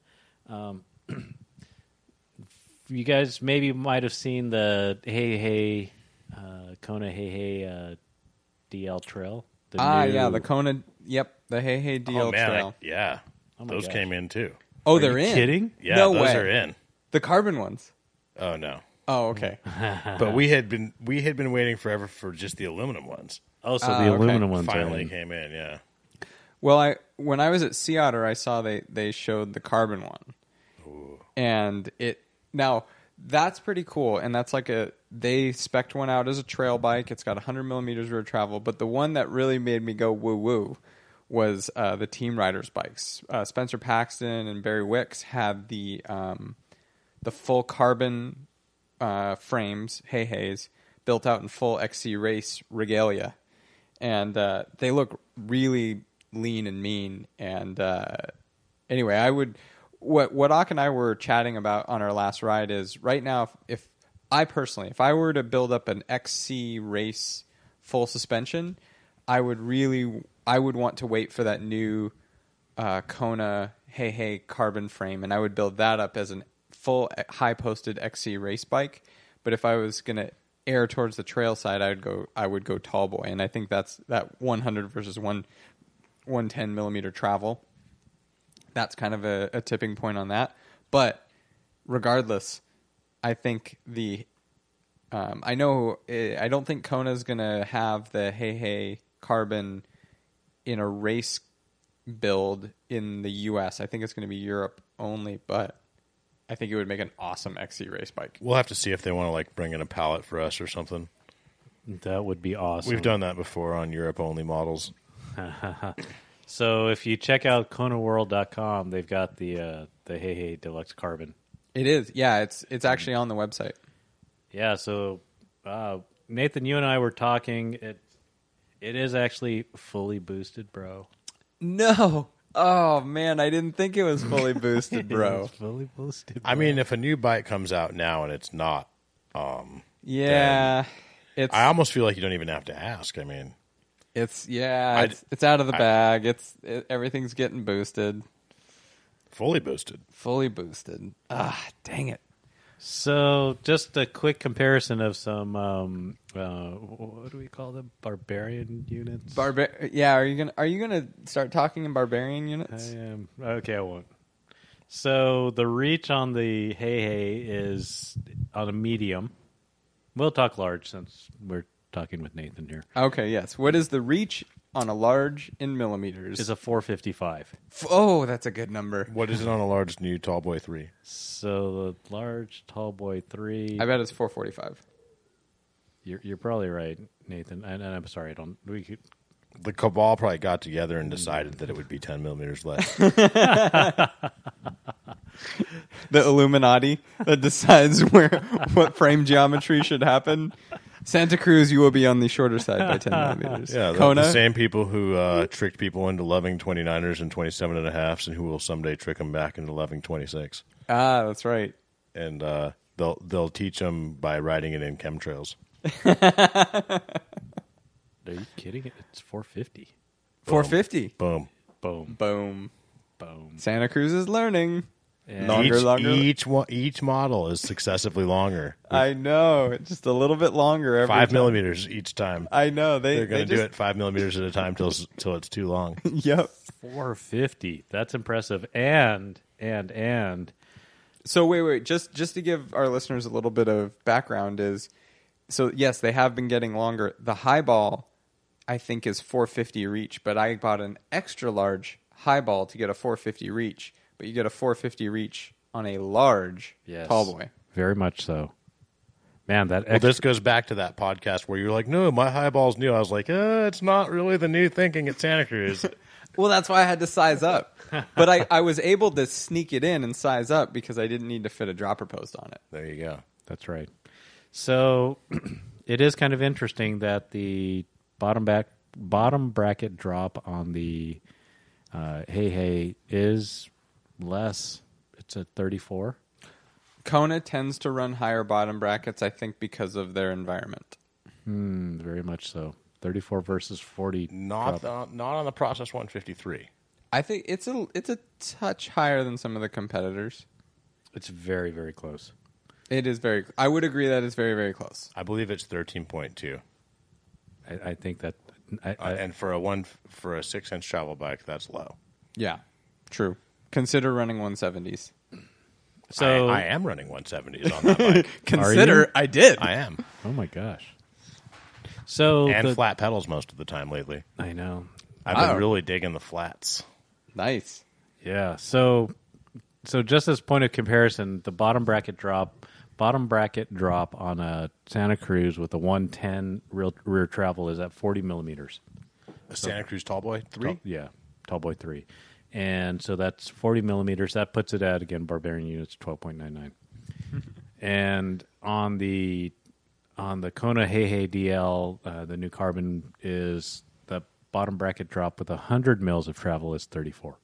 Um, [CLEARS THROAT] you guys maybe might have seen the Hei Hei uh, Kona Hei Hei uh, DL Trail. The Ah, new- yeah, the Kona. Yep, the Hei Hei DL oh man, I- Trail. yeah, Oh those gosh. came in too. oh, Are they're you in. Kidding? Yeah, No those way. are in. The carbon ones. Oh no, Oh, okay. [LAUGHS] but we had been we had been waiting forever for just the aluminum ones. Oh, so Ah, the okay. aluminum ones are Finally in. came in. Yeah, Well, I when I was at Sea Otter, I saw they they showed the carbon one, and it now that's pretty cool. And that's like a they spec'd one out as a trail bike. It's got 100 millimeters rear travel. But the one that really made me go woo woo was uh, the Team Riders bikes. Uh, Spencer Paxton and Barry Wicks had the um, the full carbon uh, frames, Hei Heis, built out in full XC race regalia, and uh, they look really lean and mean. And uh, anyway, I would what what Auk and I were chatting about on our last ride is right now if, if I personally if I were to build up an XC race full suspension, I would really I would want to wait for that new uh, Kona Hei Hei carbon frame, and I would build that up as an full high posted XC race bike. But if I was gonna air towards the trail side, I would go I would go tall boy, and I think that's that 100 versus one 110 millimeter travel. That's kind of a, a tipping point on that. But regardless, I think the um, I know eh, I don't think Kona's gonna have the Hei Hei carbon in a race build in the U.S. I think it's going to be Europe only, but I think it would make an awesome XC race bike. we'll have to see if they want to like bring in a pallet for us or something. That would be awesome. We've done that before on Europe only models. [LAUGHS] So if you check out KonaWorld.com, they've got the uh, the Hei Hei Deluxe Carbon. It is, yeah. It's it's actually on the website. Yeah. So uh, Nathan, you and I were talking. It it is actually fully boosted, bro. No, oh man, I didn't think it was fully [LAUGHS] boosted, bro. It's fully boosted. I mean, if a new bike comes out now and it's not, Yeah, it's I almost feel like you don't even have to ask. I mean, it's yeah, I'd- it's, it's out of the I- bag. It's it, everything's getting boosted, fully boosted. fully boosted. Ah, dang it. So, just a quick comparison of some, um, uh, what do we call them? Barbarian units. Barbar- yeah, are you gonna are you gonna start talking in barbarian units? I am okay. I won't. So the reach on the Hei Hei is on a medium. We'll talk large since we're talking with Nathan here. Okay, yes. What is the reach on a large in millimeters? Is a 455. F- oh, that's a good number. What is it on a large new Tallboy three? So the large tall boy three. I bet it's 445. You're, you're probably right, Nathan. And, and I'm sorry, I don't. We could, The cabal probably got together and decided that it would be ten millimeters less. [LAUGHS] The Illuminati that decides where what frame geometry should happen. Santa Cruz, you will be on the shorter side by 10 [LAUGHS] millimeters. Yeah, the, Kona, the same people who uh, tricked people into loving 29ers and 27 and a halves and who will someday trick them back into loving 26. ah, that's right. And uh, they'll they'll teach them by writing it in chemtrails. [LAUGHS] are you kidding? It's 450. 450. Boom. Boom, Boom. boom. Santa Cruz is learning. And Longer, each, longer. Each one, each model is successively longer. [LAUGHS] I know. Just a little bit longer every Five time. millimeters each time. I know. They, They're going they to do just- it five millimeters at a time till till it's too long. [LAUGHS] Yep. 450. That's impressive. And and and So wait, wait, just just to give our listeners a little bit of background is so yes, they have been getting longer. The highball I think is 450 reach, but I bought an extra large highball to get a 450 reach, but you get a 450 reach on a large yes, tall boy. Very much so. Man, that Well, extra, this goes back to that podcast where you're like, "No, my highball's new." I was like, uh, "It's not really the new thinking at Santa Cruz." [LAUGHS] Well, that's why I had to size up. [LAUGHS] but I, I was able to sneak it in and size up because I didn't need to fit a dropper post on it. there you go. That's right. So [CLEARS THROAT] it is kind of interesting that the bottom back bottom bracket drop on the uh, Hei Hei is less it's a 34. Kona tends to run higher bottom brackets, I think, because of their environment. Mm, very much so. 34 versus 40. Not the, not on the Process 153. I think it's a it's a touch higher than some of the competitors. It's very very close. It is very. I would agree that it's very very close. I believe it's 13.2. I, I think that. I, Uh, and for a one for a six inch travel bike, that's low. Yeah, true. Consider running 170s. so I, I am running 170s on that bike. [LAUGHS] Consider I did. I am, Oh my gosh. So and the- flat pedals most of the time lately. I know. I've been Wow. really digging the flats. nice. Yeah. So so just as point of comparison, the bottom bracket drop bottom bracket drop on a Santa Cruz with a 110 rear, rear travel is at 40 millimeters. A Santa Cruz Tallboy three. Tall- yeah, Tallboy 3. And so that's 40 millimeters. That puts it at, again, Barbarian units 12.99. [LAUGHS] and on the on the Kona Hei DL, uh, the new carbon is the bottom bracket drop with 100 mils of travel is 34.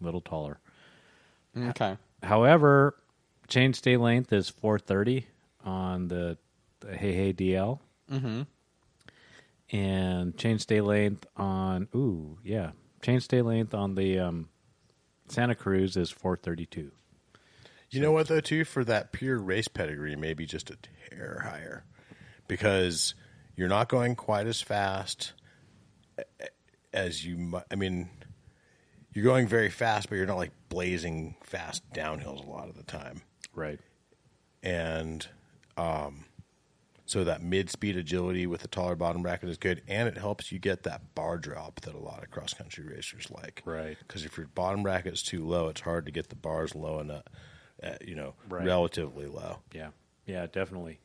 A little taller. Okay. However, chain stay length is 430 on the, the Hei Hei DL. Mm-hmm. And chain stay length on, ooh, yeah. Chain stay length on the um, Santa Cruz is 432. You know what though, too, for that pure race pedigree, maybe just a hair higher, because you're not going quite as fast as you. I mean, you're going very fast, but you're not like blazing fast downhills a lot of the time, Right. and um, so that mid-speed agility with the taller bottom bracket is good, and it helps you get that bar drop that a lot of cross-country racers like. Right. Because if your bottom bracket is too low, it's hard to get the bars low enough, uh, you know, Right. relatively low. Yeah. Yeah, definitely.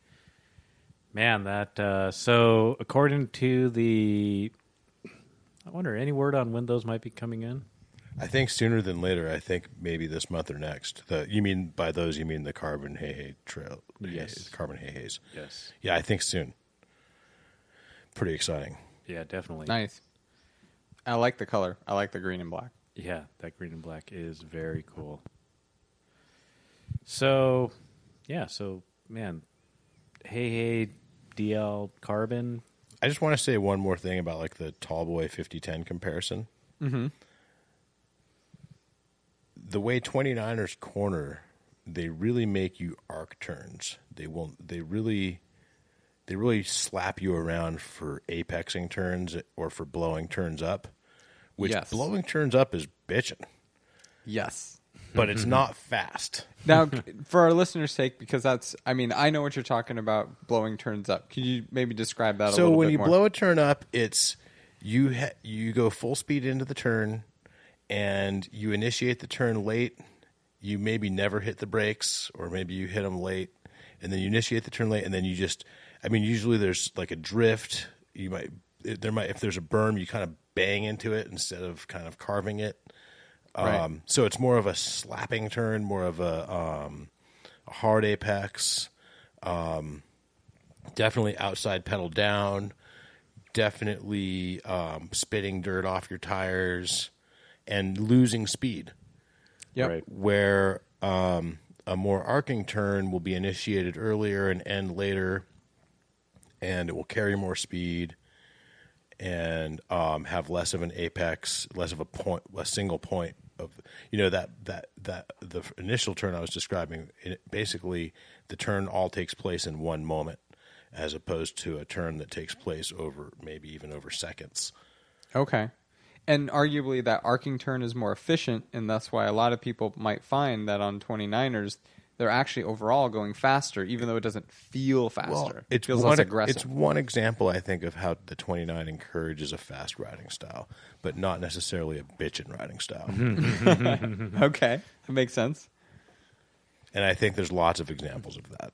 Man, that uh, so according to the I wonder any word on when those might be coming in? I think sooner than later. I think maybe this month or next. The you mean by those you mean the carbon Hei Hei trail? Yes. hey, carbon Hei Heis. Yes. Yeah, I think soon. Pretty exciting. Yeah, definitely. Nice. I like the color. I like the green and black. Yeah, that green and black is very cool. So, yeah, so man, Hei Hei DL carbon. I just want to say one more thing about like the Tallboy 5010 comparison. Mm-hmm. The way 29ers corner, they really make you arc turns. They will they really they really slap you around for apexing turns or for blowing turns up. Which Yes. blowing turns up is bitching, Yes. but it's not fast. Now, [LAUGHS] for our listeners' sake, because that's, I mean, I know what you're talking about. Blowing turns up. Could you maybe describe that? a so when you more? blow a turn up, it's you ha- you go full speed into the turn, and you initiate the turn late. You maybe never hit the brakes, or maybe you hit them late, and then you initiate the turn late, and then you just. I mean, usually there's like a drift. You might there might if there's a berm, you kind of bang into it instead of kind of carving it. Right. Um, so it's more of a slapping turn, more of a, um, a hard apex. Um, definitely outside pedal down. Definitely um, spitting dirt off your tires and losing speed. Yep. Right. Where um, a more arcing turn will be initiated earlier and end later, and it will carry more speed and um, have less of an apex, less of a point, a single point of you know that that that the initial turn I was describing. It, basically, the turn all takes place in one moment, as opposed to a turn that takes place over maybe even over seconds. Okay. And arguably, that arcing turn is more efficient, and that's why a lot of people might find that on 29ers, they're actually overall going faster, even though it doesn't feel faster. it feels one, less aggressive. It's one example, I think, of how the 29 encourages a fast riding style, but not necessarily a bitchin' riding style. [LAUGHS] okay. That makes sense. And I think there's lots of examples of that.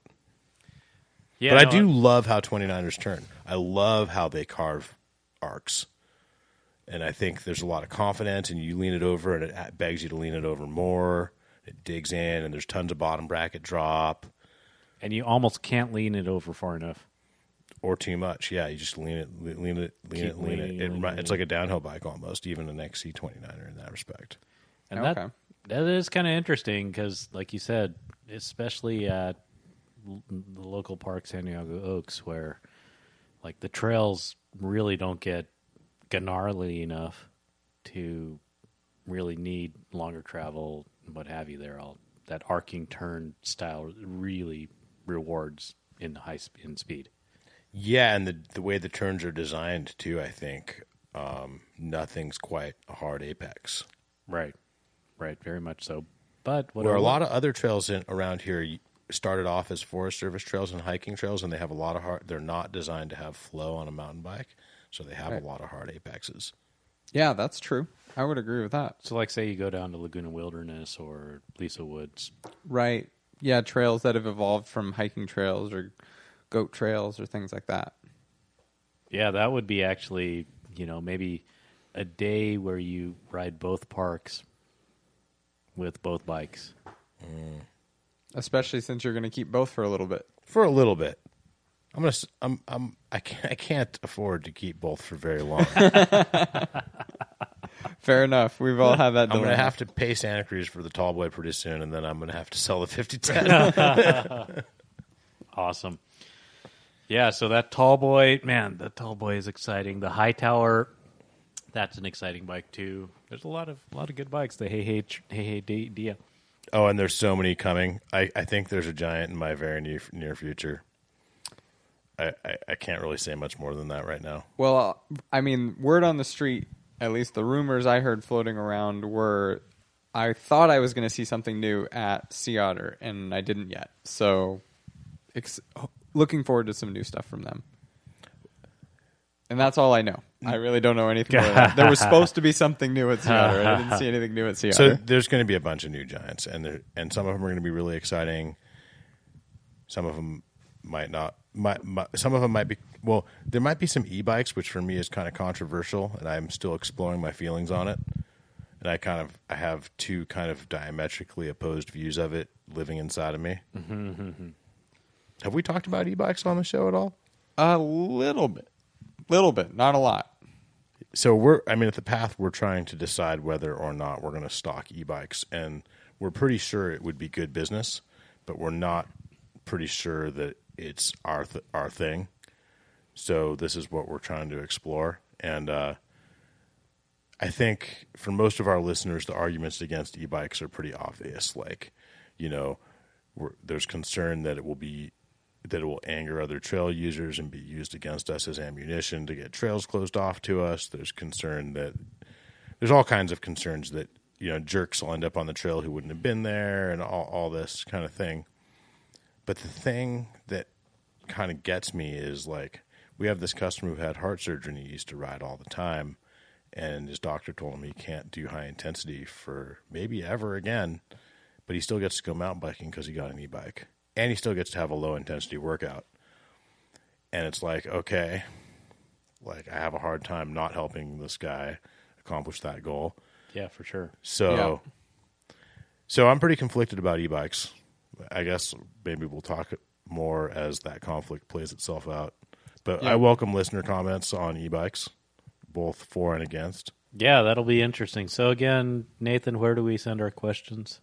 Yeah, but I no, do love how 29ers turn. I love how they carve arcs. And I think there's a lot of confidence, and you lean it over, and it begs you to lean it over more. It digs in, and there's tons of bottom bracket drop and you almost can't lean it over far enough. or too much. Yeah, you just lean it, lean it, lean Keep it, lean leaning, it. it leaning, it's like a downhill bike almost, even an XC29er in that respect. And Okay. that that is kind of interesting because, like you said, especially at the local park, Santiago Oaks, where like the trails really don't get gnarly enough to really need longer travel, and what have you. There, all that arcing turn style really rewards in high sp- in speed. Yeah, and the the way the turns are designed too, I think um, nothing's quite a hard apex. Right, right, very much so. But what Where a lo- lot of other trails in around here started off as Forest Service trails and hiking trails, and they have a lot of hard. They're not designed to have flow on a mountain bike, so they have Right. a lot of hard apexes. Yeah, that's true. I would agree with that. So, like, say you go down to Laguna Wilderness or Aliso Woods. Right. Yeah, trails that have evolved from hiking trails or goat trails or things like that. Yeah, that would be actually, you know, maybe a day where you ride both parks with both bikes. Mm. Especially since you're going to keep both for a little bit. for a little bit. I'm gonna. s- I'm. I'm. I can't. I can't afford to keep both for very long. [LAUGHS] Fair enough. We've all had that. I'm dilemma. gonna have to pay Santa Cruz for the tall boy pretty soon, and then I'm gonna have to sell the 5010. [LAUGHS] Awesome. Yeah, so that tall boy, man, the tall boy is exciting. The Hightower, that's an exciting bike too. There's a lot of a lot of good bikes. The Hei Hei Ch- Hei Hei D- Dia. oh, and there's so many coming. I. I think there's a giant in my very near near future. I, I, I can't really say much more than that right now. Well, I mean, word on the street, at least the rumors I heard floating around were I thought I was going to see something new at Sea Otter, and I didn't yet. So, ex- looking forward to some new stuff from them. And that's all I know. I really don't know anything more than that. There was [LAUGHS] supposed to be something new at Sea Otter. I didn't see anything new at Sea Otter. So there's going to be a bunch of new giants, and there, and some of them are going to be really exciting. Some of them might not. Might, might, some of them might be. Well, there might be some e-bikes, which for me is kind of controversial, and I'm still exploring my feelings on it. And I kind of I have two kind of diametrically opposed views of it living inside of me. Mm-hmm, mm-hmm. Have we talked about e-bikes on the show at all? A little bit. Little bit. Not a lot. so we're i mean at the path we're trying to decide whether or not we're going to stock e-bikes and we're pretty sure it would be good business but we're not pretty sure that it's our th- our thing so this is what we're trying to explore and uh, i think for most of our listeners the arguments against e-bikes are pretty obvious like you know there's concern that it will be that it will anger other trail users and be used against us as ammunition to get trails closed off to us. There's concern that there's all kinds of concerns that you know jerks will end up on the trail who wouldn't have been there and all, all this kind of thing. But the thing that kind of gets me is like we have this customer who had heart surgery and he used to ride all the time. And his doctor told him he can't do high intensity for maybe ever again but he still gets to go mountain biking because he got an e-bike. And he still gets to have a low intensity workout. And it's like okay like i have a hard time not helping this guy accomplish that goal. Yeah, for sure. so so i'm pretty conflicted about e-bikes i guess maybe we'll talk more as that conflict plays itself out but Yeah. i welcome listener comments on e-bikes both for and against Yeah, that'll be interesting. So again, Nathan, where do we send our questions?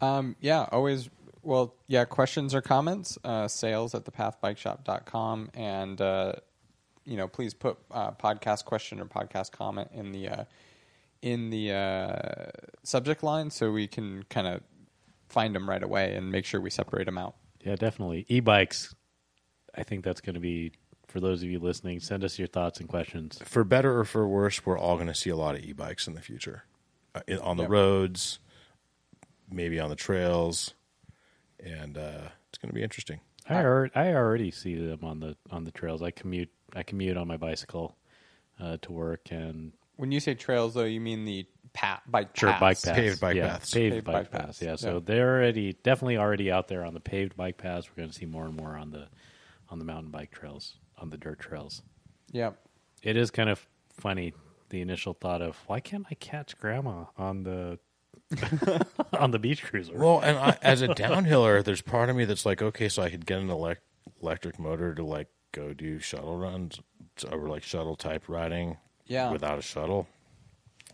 Um, yeah, always. Well, yeah, questions or comments, uh, sales at thepathbikeshop.com. And, uh, you know, please put uh, podcast question or podcast comment in the, uh, in the uh, subject line so we can kind of find them right away and make sure we separate them out. Yeah, definitely. E-bikes. I think that's going to be for those of you listening. Send us your thoughts and questions. for better or for worse, we're all going to see a lot of e-bikes in the future, uh, on the Yep. roads, maybe on the trails, and uh, it's going to be interesting. I already, I already see them on the on the trails. I commute I commute on my bicycle uh, to work and When you say trails, though, you mean the pat, bike sure paths. bike paths, Paved bike yeah, paths. paved, Paved bike, bike paths. paths. Yeah, so Yeah. they're already definitely already out there on the paved bike paths. We're going to see more and more on the on the mountain bike trails, on the dirt trails. Yeah, It is kind of funny the initial thought of why can't I catch grandma on the [LAUGHS] on the beach cruiser? Well, and I, [LAUGHS] as a downhiller, there's part of me that's like, okay, so I could get an elec- electric motor to like go do shuttle runs or like shuttle type riding Yeah. without a shuttle.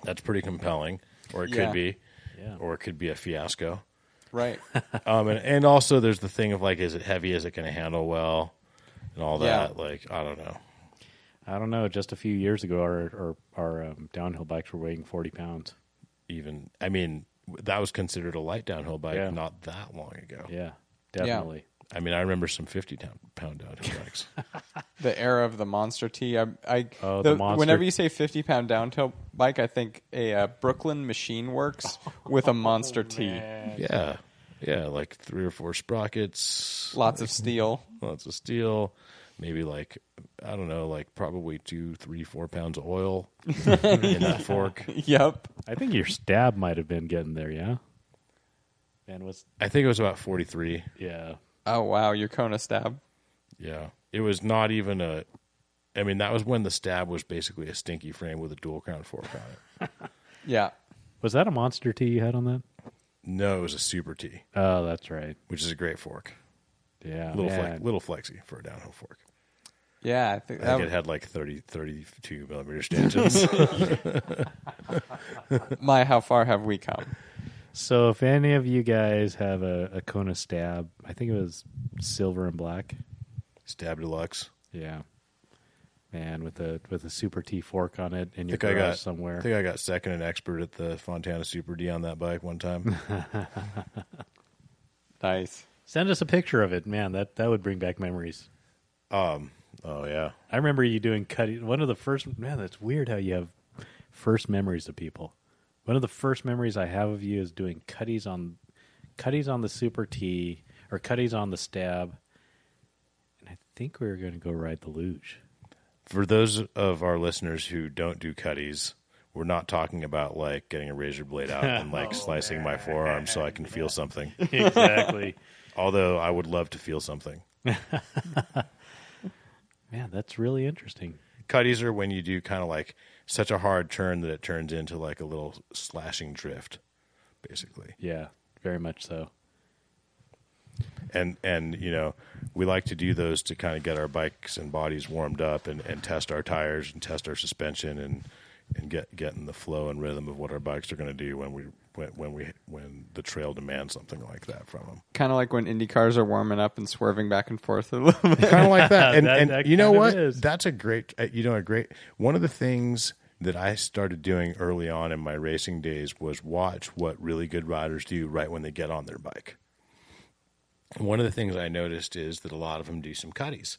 That's pretty compelling, or it Yeah. could be. Yeah. or it could be a fiasco. Right. [LAUGHS] Um, and, and also there's the thing of like, is it heavy? Is it going to handle well? And all Yeah. that. Like, I don't know. I don't know. Just a few years ago, our our, our um, downhill bikes were weighing forty pounds. Even, I mean, that was considered a light downhill bike Yeah. not that long ago. Yeah, definitely. I mean, I remember some 50 pound, pound downhill bikes. [LAUGHS] the era of the Monster T. I, I Oh, the Monster- Whenever you say fifty pound downhill bike, I think a uh, Brooklyn Machine Works [LAUGHS] with a Monster T. yeah. Yeah. Like three or four sprockets, Lots of steel. lots of steel, maybe like, I don't know, like probably two, three, four pounds of oil [LAUGHS] in that fork. Yep. I think your stab might have been getting there. Yeah. And was I think it was about 43. yeah. Oh wow, your Kona stab. Yeah. It was not even a. I mean, that was when the stab was basically a stinky frame with a dual crown fork on it. Yeah. Was that a monster T you had on that? No, it was a Super T, Oh, that's right. which is a great fork. Yeah, little man. flex, little flexy for a downhill fork. Yeah, I think I that think it had like 30, 32 millimeter stanchions. [LAUGHS] my how far have we come? So, if any of you guys have a, a Kona stab, I think it was silver and black. Stab Deluxe. Yeah, man, with a with a super T fork on it in I your think I garage got somewhere. I think I got second and expert at the Fontana Super D on that bike one time. [LAUGHS] Nice. Send us a picture of it, man. That that would bring back memories. um, oh yeah, I remember you doing cutting. One of the first man. That's weird how you have first memories of people. One of the first memories I have of you is doing cutties on cutties on the super T or cutties on the stab, and I think we were going to go ride the luge. for those of our listeners who don't do cutties, we're not talking about like getting a razor blade out and like [LAUGHS] oh, slicing my forearm so I can feel something. exactly. [LAUGHS] Although I would love to feel something. [LAUGHS] Man, that's really interesting. Cutties are when you do kind of like such a hard turn that it turns into like a little slashing drift, basically. Yeah, very much so. and and you know we like to do those to kind of get our bikes and bodies warmed up and, and test our tires and test our suspension and and get get in the flow and rhythm of what our bikes are going to do when we when, when we when the trail demands something like that from them. Kind of like when Indy cars are warming up and swerving back and forth a little bit. kind of like that. [LAUGHS] And, That- and that you know kind what? is. That's a great. uh, You know, a great. One of the things that I started doing early on in my racing days was watch what really good riders do right when they get on their bike. One of the things I noticed is that a lot of them do some cutties.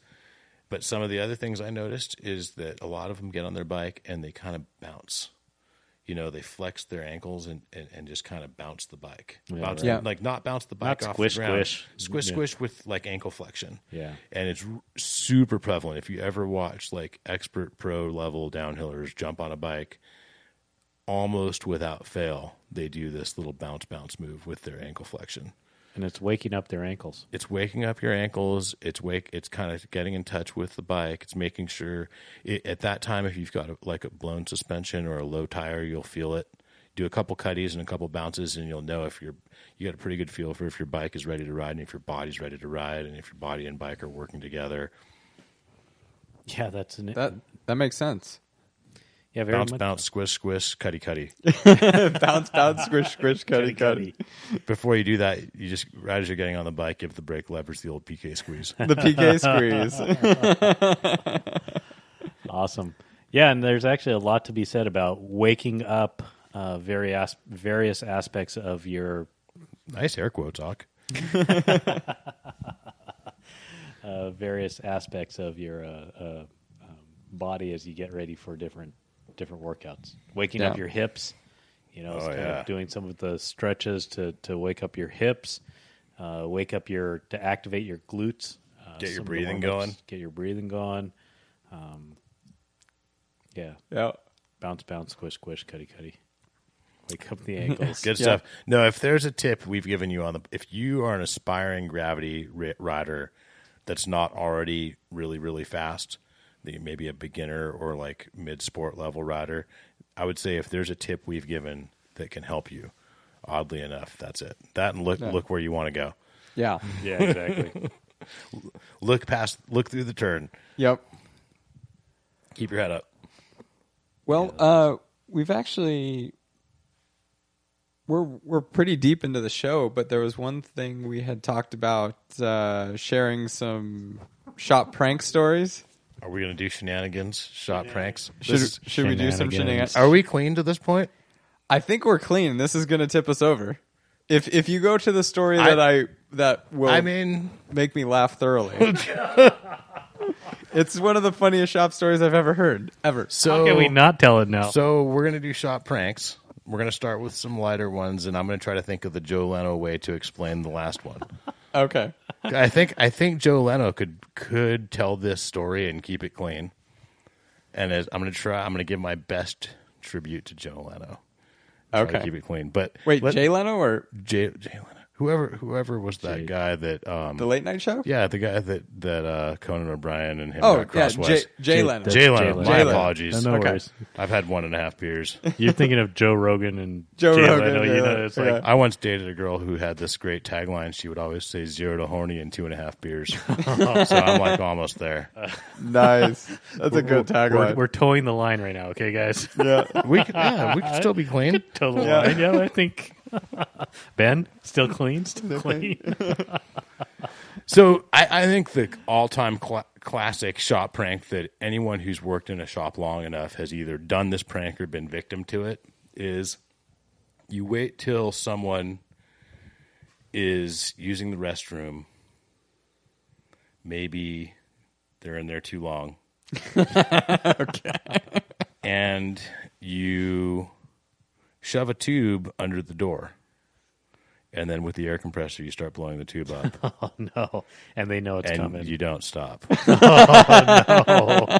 But some of the other things I noticed is that a lot of them get on their bike and they kind of bounce. You know, they flex their ankles and, and, and just kind of bounce the bike. Yeah, bounce, right. Yeah. Like not bounce the bike Not off squish, the ground. squish. Squish, Yeah. squish with like ankle flexion Yeah. and it's r- super prevalent. If you ever watch like expert pro level downhillers jump on a bike, almost without fail, they do this little bounce bounce move with their ankle flexion. And it's waking up their ankles. It's waking up your ankles. It's wake. It's kind of getting in touch with the bike. It's making sure it, at that time, if you've got a, like a blown suspension or a low tire, you'll feel it. Do a couple cutties and a couple bounces, and you'll know if you're you got a pretty good feel for if your bike is ready to ride and if your body's ready to ride and if your body and bike are working together. Yeah, that's an That that makes sense. Yeah very bounce, much bounce, squish, squish, cutty, cutty. [LAUGHS] [LAUGHS] bounce, bounce, squish, squish, cutty, cutty. Before you do that, you just right as you're getting on the bike, give the brake levers the old PK squeeze. The PK [LAUGHS] squeeze. Awesome. Yeah, and there's actually a lot to be said about waking up uh, various various aspects of your nice air quotes, Auk. uh, various aspects of your uh, uh, um, body as you get ready for different different workouts. Waking up your hips, you know, Oh, kind yeah. of doing some of the stretches to to wake up your hips, uh, wake up your to activate your glutes, uh, Get your some of the breathing going. get your breathing going. Um, yeah, yeah. bounce, bounce, squish, squish, cutty, cutty. Wake up the ankles. [LAUGHS] Good Yeah. stuff. No, if there's a tip we've given you on the, if you are an aspiring gravity rider that's not already really, really fast, that you may be a beginner or like mid sport level rider, I would say if there's a tip we've given that can help you, oddly enough, that's it. That and look, Yeah. look where you want to go. Yeah. Yeah, exactly. [LAUGHS] Look past, look through the turn. Yep. Keep your head up. Well, uh, we've actually we're we're pretty deep into the show, but there was one thing we had talked about uh, sharing some shop prank stories. Are we going to do shenanigans, shot pranks? Should should we do some shenanigans. shenanigans? are we clean to this point? I think we're clean. This is going to tip us over. If if you go to the story I- that I, that will I mean, make me laugh thoroughly. [LAUGHS] it's one of the funniest shop stories I've ever heard. Ever. so How can we not tell it now? So we're going to do shot pranks. We're going to start with some lighter ones, and I'm going to try to think of the Joe Leno way to explain the last one. Okay. I think I think Joe Leno could could tell this story and keep it clean. And as, I'm going to try. I'm to give my best tribute to Joe Leno. Try to Okay. keep it clean. But Wait, let- Jay Leno or Jay, Jay Leno, whoever whoever was that Jay. guy that um the Late Night Show? yeah the guy that that uh, Conan O'Brien and him Oh, got yeah, crosswise. Jay, Jay Jay- Leno. Jay Leno. My Leno. Apologies. no Okay. worries. I've had one and a half beers. [LAUGHS] You're thinking of Joe Rogan and Joe Jay Rogan, Leno. You know, it's yeah. like I once dated a girl who had this great tagline. She would always say zero to horny in two and a half beers. [LAUGHS] so I'm like almost there. Nice. [LAUGHS] That's a good we're, tagline. we're towing the line right now, okay, guys? yeah. We could, yeah, we could still be clean. Toe the Yeah. line. Yeah, I think. Ben, still clean, still clean. [LAUGHS] So I, I think the all-time cla classic shop prank that anyone who's worked in a shop long enough has either done this prank or been victim to it is you wait till someone is using the restroom. Maybe they're in there too long. [LAUGHS] okay. And you shove a tube under the door. And then with the air compressor, you start blowing the tube up. [LAUGHS] Oh no! And they know it's and coming. you don't stop. [LAUGHS] oh,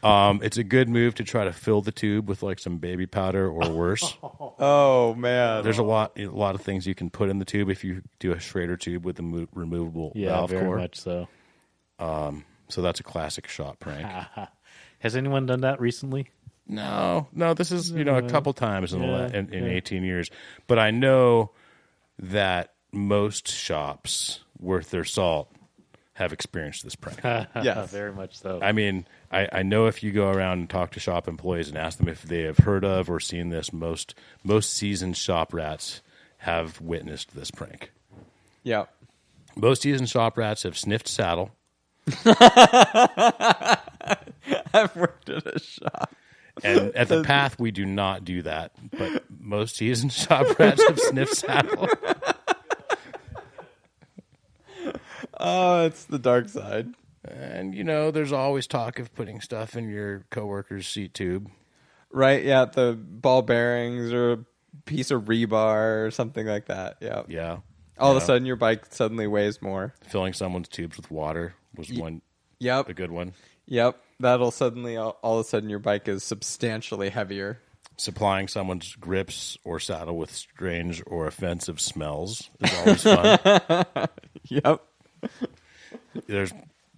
Um, it's a good move to try to fill the tube with like some baby powder or worse. [LAUGHS] Oh man. There's a lot, a lot of things you can put in the tube if you do a Schrader tube with a mo- removable yeah, valve very core. much so. Um, So that's a classic shot prank. Has anyone done that recently? No, no, this is you know a couple times in the la- in, in yeah. 18 years, but I know that most shops worth their salt have experienced this prank. [LAUGHS] Yeah. very much so. I mean, I, I know if you go around and talk to shop employees and ask them if they have heard of or seen this, most most seasoned shop rats have witnessed this prank. yeah. Most seasoned shop rats have sniffed saddle. [LAUGHS] I've worked at a shop. And at the path, we do not do that. But most seasoned shop rats have sniffed saddle. Oh, it's the dark side. And, you know, there's always talk of putting stuff in your coworker's seat tube. Right? Yeah, the ball bearings or a piece of rebar or something like that. Yeah. Yeah. All of Yeah. a sudden, your bike suddenly weighs more. Filling someone's tubes with water was one Yep. a good one. Yep. That'll suddenly, all, all of a sudden, your bike is substantially heavier. Supplying someone's grips or saddle with strange or offensive smells is always fun. [LAUGHS] Yep. There's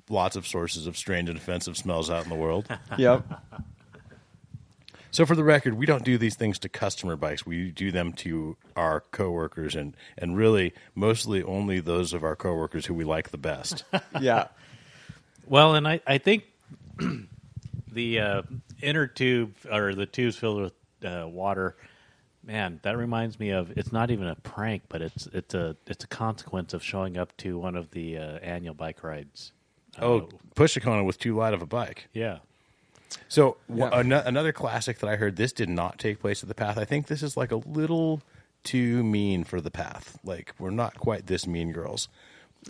lots of sources of strange and offensive smells out in the world. [LAUGHS] Yep. So for the record, we don't do these things to customer bikes. We do them to our coworkers and and really mostly only those of our coworkers who we like the best. Yeah. Well, and I, I think the uh, inner tube or the tubes filled with uh, water, man, that reminds me of. It's not even a prank, but it's it's a it's a consequence of showing up to one of the uh, annual bike rides. oh, push a Kona with too light of a bike. Yeah, So w- Yeah. ano- another classic that I heard. This did not take place at the Path. I think this is like a little too mean for the Path. Like we're not quite this mean girls,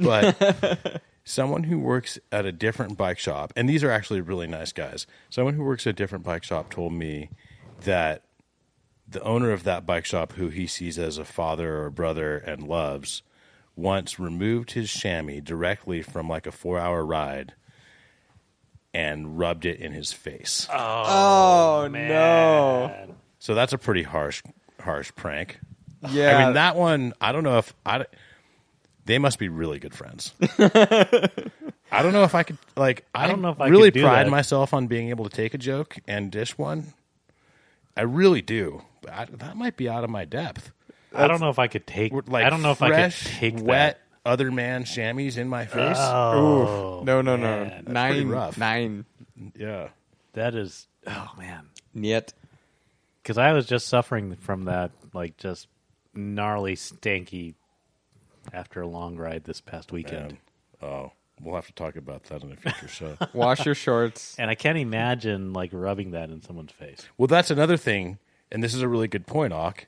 but [LAUGHS] someone who works at a different bike shop, and these are actually really nice guys. Someone who works at a different bike shop told me that the owner of that bike shop, who he sees as a father or brother and loves, once removed his chamois directly from like a four-hour ride and rubbed it in his face. Oh, oh no. So that's a pretty harsh, harsh prank. Yeah. I mean, that one, I don't know if I. They must be really good friends. [LAUGHS] I don't know if I could like. I, don't know if I really could do pride that. myself on being able to take a joke and dish one. I really do. But I, that might be out of my depth. I don't know if I could take. Like I don't know if I could fresh, take wet other man chamois in my face. That. Oof. Oh, no, no, no. man, pretty Nine. rough. Nine. yeah. that is. Oh man, Niet. because I was just suffering from that, like just gnarly, stanky after a long ride this past weekend. And, oh, we'll have to talk about that in a future show. [LAUGHS] Wash your shorts. And I can't imagine like rubbing that in someone's face. well, that's another thing, and this is a really good point, Auk.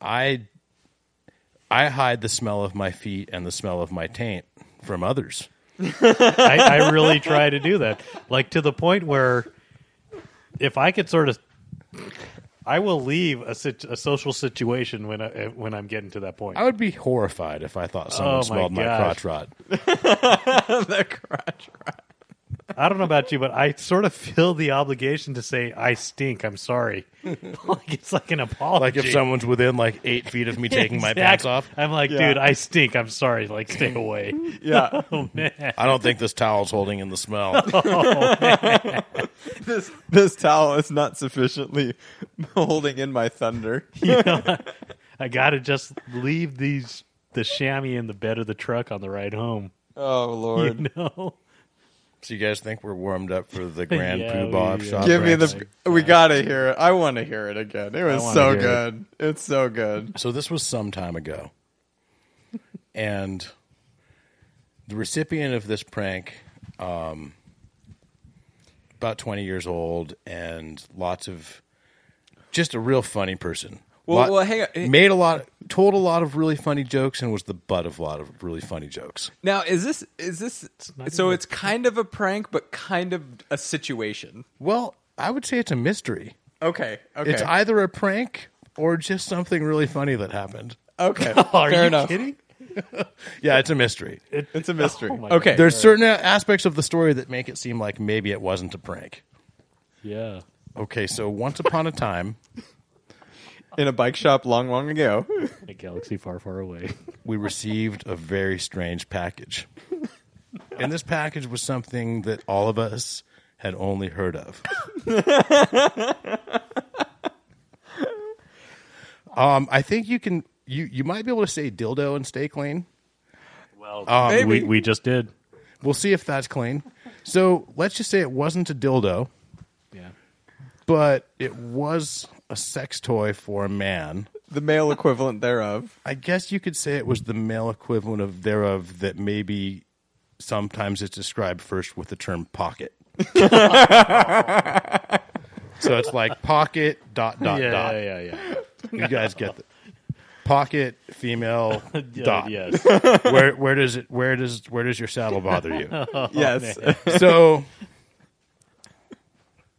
I I hide the smell of my feet and the smell of my taint from others. [LAUGHS] I, I really try to do that, like to the point where if I could sort of, I will leave a, sit, a social situation when I, when I'm getting to that point. I would be horrified if I thought someone Oh, my smelled my, gosh. crotch rot. [LAUGHS] the crotch. I don't know about you, but I sort of feel the obligation to say I stink. I'm sorry. [LAUGHS] like it's like an apology. Like if someone's within like eight feet of me taking my Exactly. pants off. I'm like, Yeah. dude, I stink. I'm sorry. Like, stay away. [LAUGHS] Yeah. [LAUGHS] oh man. I don't think this towel's holding in the smell. Oh, this this towel is not sufficiently holding in my thunder. You know, I gotta just leave these the chamois in the bed of the truck on the ride home. Oh lord. You know. So you guys think we're warmed up for the [LAUGHS] Grand Yeah, Pooh Bob we- shop? Give me rants? the. We gotta hear it. I want to hear it again. It was so hear it. good. It's so good. So this was some time ago, [LAUGHS] and the recipient of this prank, um, about twenty years old, and lots of just a real funny person. Well, Lot- well, hang on. Eh. made a lot, told a lot of really funny jokes, and was the butt of a lot of really funny jokes. Now, is this is this not so? It's kind of a prank, but kind of a situation. Well, I would say it's a mystery. Okay. Okay. It's either a prank or just something really funny that happened. okay. [LAUGHS] Are Fair you enough. kidding? [LAUGHS] Yeah, it's a mystery. It's a mystery. [LAUGHS] Oh my okay. There's certain aspects of the story that make it seem like maybe it wasn't a prank. Yeah. Okay, so once upon a time, in a bike shop long, long ago. A galaxy far, far away. we received a very strange package. And this package was something that all of us had only heard of. um, I think you can you you might be able to say dildo and stay clean. Well, Maybe. we we just did. We'll see if that's clean. So let's just say it wasn't a dildo, Yeah. but it was a sex toy for a man. the male equivalent thereof. I guess you could say it was the male equivalent of thereof that maybe sometimes it's described first with the term pocket. [LAUGHS] so it's like pocket dot dot yeah, dot. yeah, yeah, yeah. You guys get the pocket female [LAUGHS] dot. Yes. Where where does it where does where does your saddle bother you? [LAUGHS] yes. Oh, so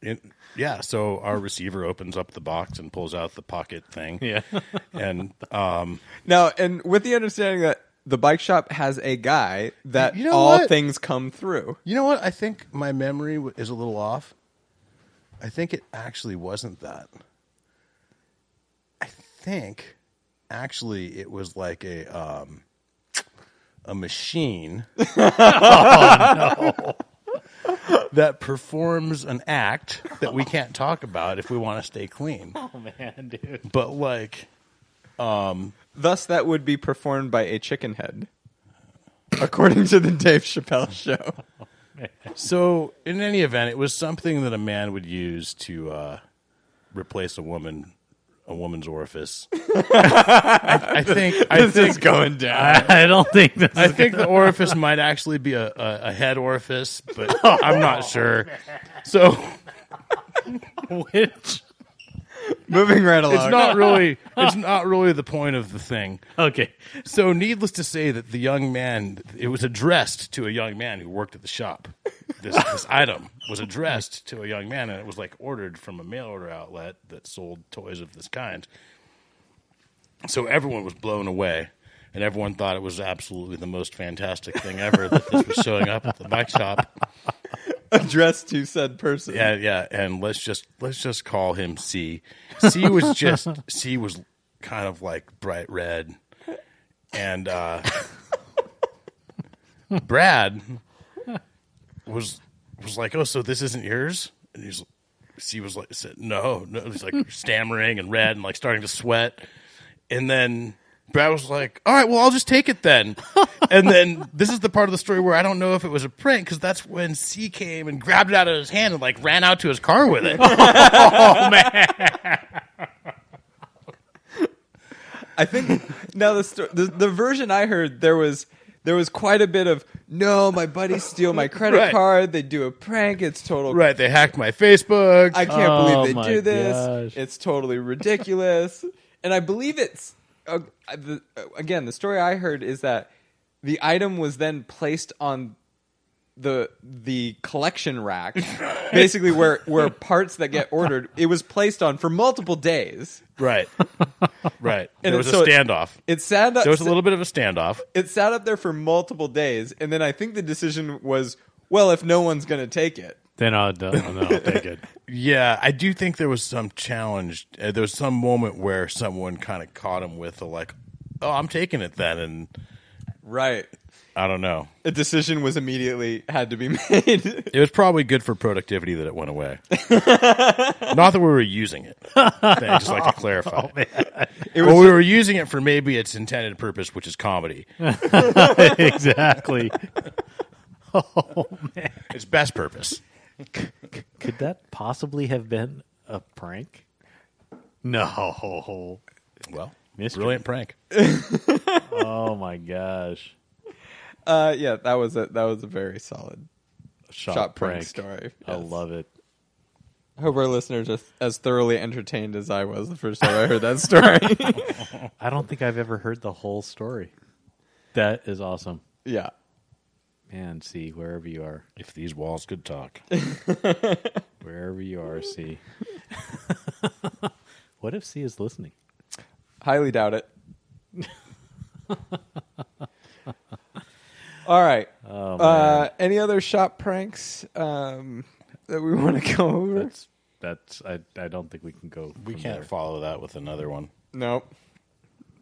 it, yeah, so our receiver opens up the box and pulls out the pocket thing. Yeah. [LAUGHS] And um now, and with the understanding that the bike shop has a guy that You know all what? things come through. You know what? I think my memory w- is a little off. I think it actually wasn't that. I think actually it was like a um, a machine [LAUGHS] [LAUGHS] that performs an act that we can't talk about if we want to stay clean. [LAUGHS] Oh man, dude. But like Thus, that would be performed by a chicken head, according to the Dave Chappelle show. [LAUGHS] So, in any event, it was something that a man would use to uh, replace a woman, a woman's orifice. I, [LAUGHS] I think. I This think. is going down. I, I don't think this I is think the orifice might actually be a, a, a head orifice, but [LAUGHS] oh. I'm not sure. So [LAUGHS] which. [LAUGHS] Moving right along. it's not really [LAUGHS] it's not really the point of the thing. Okay. So, needless to say, that the young man it was addressed to a young man who worked at the shop. This, this [LAUGHS] item was addressed to a young man, and it was like ordered from a mail order outlet that sold toys of this kind. So everyone was blown away, and everyone thought it was absolutely the most fantastic thing ever that this was showing up at the bike shop. [LAUGHS] addressed to said person. Yeah, yeah, and let's just let's just call him C. C was [LAUGHS] just C was kind of like bright red, and uh, Brad was was like, "Oh, so this isn't yours?" And he's C was like, said, "No, no." He's like stammering and red and like starting to sweat, and then Brad was like, "All right, well, I'll just take it then." [LAUGHS] and then this is the part of the story where I don't know if it was a prank because that's when C came and grabbed it out of his hand and like ran out to his car with it. [LAUGHS] oh, man. I think now the, sto- the the version I heard there was there was quite a bit of no, my buddies steal my credit Right. card. They do a prank. It's total. right? They hacked my Facebook. I can't Oh, believe they oh do this. gosh. It's totally ridiculous. and I believe it's uh, the, uh, again the story I heard is that the item was then placed on the the collection rack, [LAUGHS] basically where where parts that get ordered. It was placed on for multiple days. right, [LAUGHS] right. And There was a so it- standoff. It sat up. There was a little bit of a standoff. it sat up there for multiple days, and then I think the decision was, well, if no one's going to take it, Then I'll, then I'll take it. Yeah, I do think there was some challenge. Uh, there was some moment where someone kind of caught him with a like, "Oh, I'm taking it then," and right? I don't know. A decision was immediately had to be [LAUGHS] made. It was probably good for productivity that it went away. [LAUGHS] Not that we were using it. I just like to clarify. [LAUGHS] It well, was we were using it for maybe its intended purpose, which is comedy. exactly. Oh man. Its best purpose. [LAUGHS] Could that possibly have been a prank? No. Well, Mystery. brilliant prank. [LAUGHS] Oh my gosh. Uh, yeah, that was a that was a very solid Shot, shot, prank, prank. story. I Yes. love it. I hope our listeners are as thoroughly entertained as I was the first time I heard that story. [LAUGHS] I don't think I've ever heard the whole story. That is awesome. yeah, Man, see, wherever you are. If these walls could talk. [LAUGHS] Wherever you are, C. [LAUGHS] what if C is listening? highly doubt it. [LAUGHS] All right. Oh, uh, any other shop pranks um, that we want to go over? That's that's I I don't think we can go. We from can't there. follow that with another one. Nope.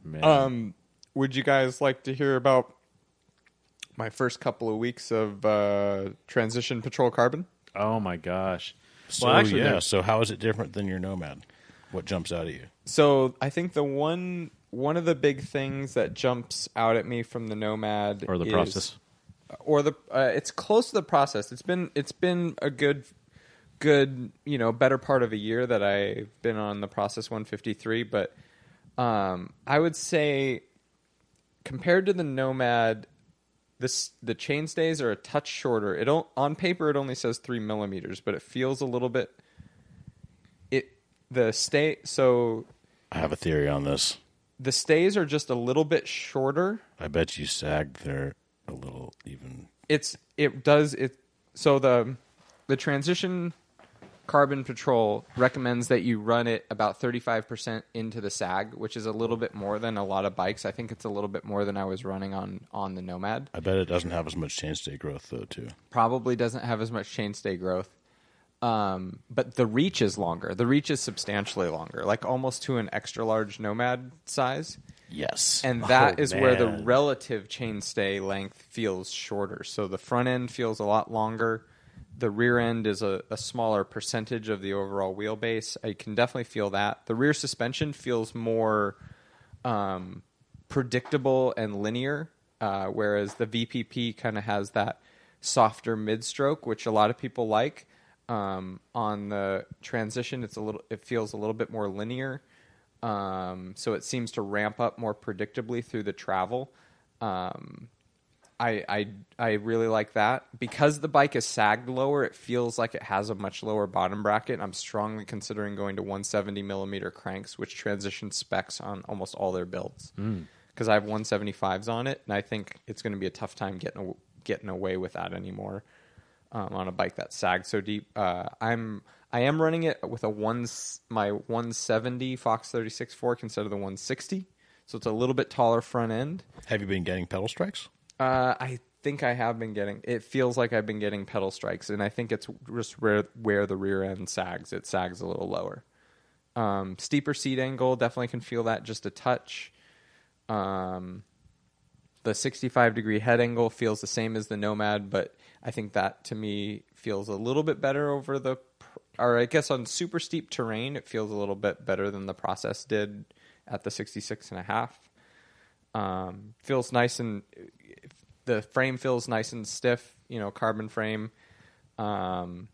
Man. Um, would you guys like to hear about my first couple of weeks of uh, transition patrol carbon? oh my gosh. So, Well, actually, yeah. So, how is it different than your Nomad? What jumps out at you? So I think the one one of the big things that jumps out at me from the Nomad or the is- process. or the uh, it's close to the process. It's been it's been a good good you know better part of a year that I've been on the process 153, but um, I would say compared to the Nomad, this the chain stays are a touch shorter. It on paper it only says three millimeters, but it feels a little bit. It the stay so I have a theory on this. the stays are just a little bit shorter. I bet you sagged there a little even. it's it does it so the the transition carbon patrol recommends that you run it about 35% into the sag which is a little bit more than a lot of bikes i think it's a little bit more than i was running on on the nomad I bet it doesn't have as much chainstay growth though, too. probably doesn't have as much chainstay growth um, but the reach is longer the reach is substantially longer like almost to an extra large nomad size Yes. and that Oh, is where the man. relative chainstay length feels shorter. So the front end feels a lot longer. The rear end is a, a smaller percentage of the overall wheelbase. I can definitely feel that. The rear suspension feels more um, predictable and linear, uh, whereas the VPP kind of has that softer mid stroke, which a lot of people like. Um, on the transition, it's a little. It feels a little bit more linear um, so it seems to ramp up more predictably through the travel. Um, I, I I really like that because the bike is sagged lower. It feels like it has a much lower bottom bracket. I'm strongly considering going to 170 millimeter cranks, which transition specs on almost all their builds. Because I have 175s on it, and I think it's going to be a tough time getting a- getting away with that anymore um, on a bike that sags so deep. Uh, I'm I am running it with a one my 170 Fox 36 fork instead of the 160, so it's a little bit taller front end. have you been getting pedal strikes? Uh, I think I have been getting. It feels like I've been getting pedal strikes, and I think it's just where where the rear end sags. It sags a little lower. Um, steeper seat angle definitely can feel that just a touch. Um, the 65 degree head angle feels the same as the Nomad, but I think that to me feels a little bit better over the, or I guess on super steep terrain, it feels a little bit better than the process did at the 66 and a half. Um, feels nice and the frame feels nice and stiff. You know, carbon frame. Um,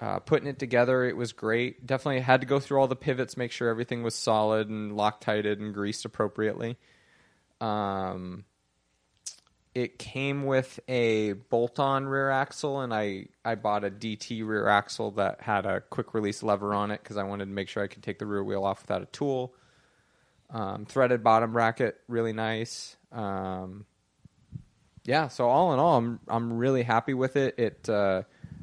uh, putting it together, it was great. Definitely had to go through all the pivots, make sure everything was solid and Loctited and greased appropriately. Um, it came with a bolt-on rear axle, and I I bought a DT rear axle that had a quick release lever on it because I wanted to make sure I could take the rear wheel off without a tool. Um, threaded bottom bracket, really nice. Um, yeah, so all in all, I'm I'm really happy with it. It uh,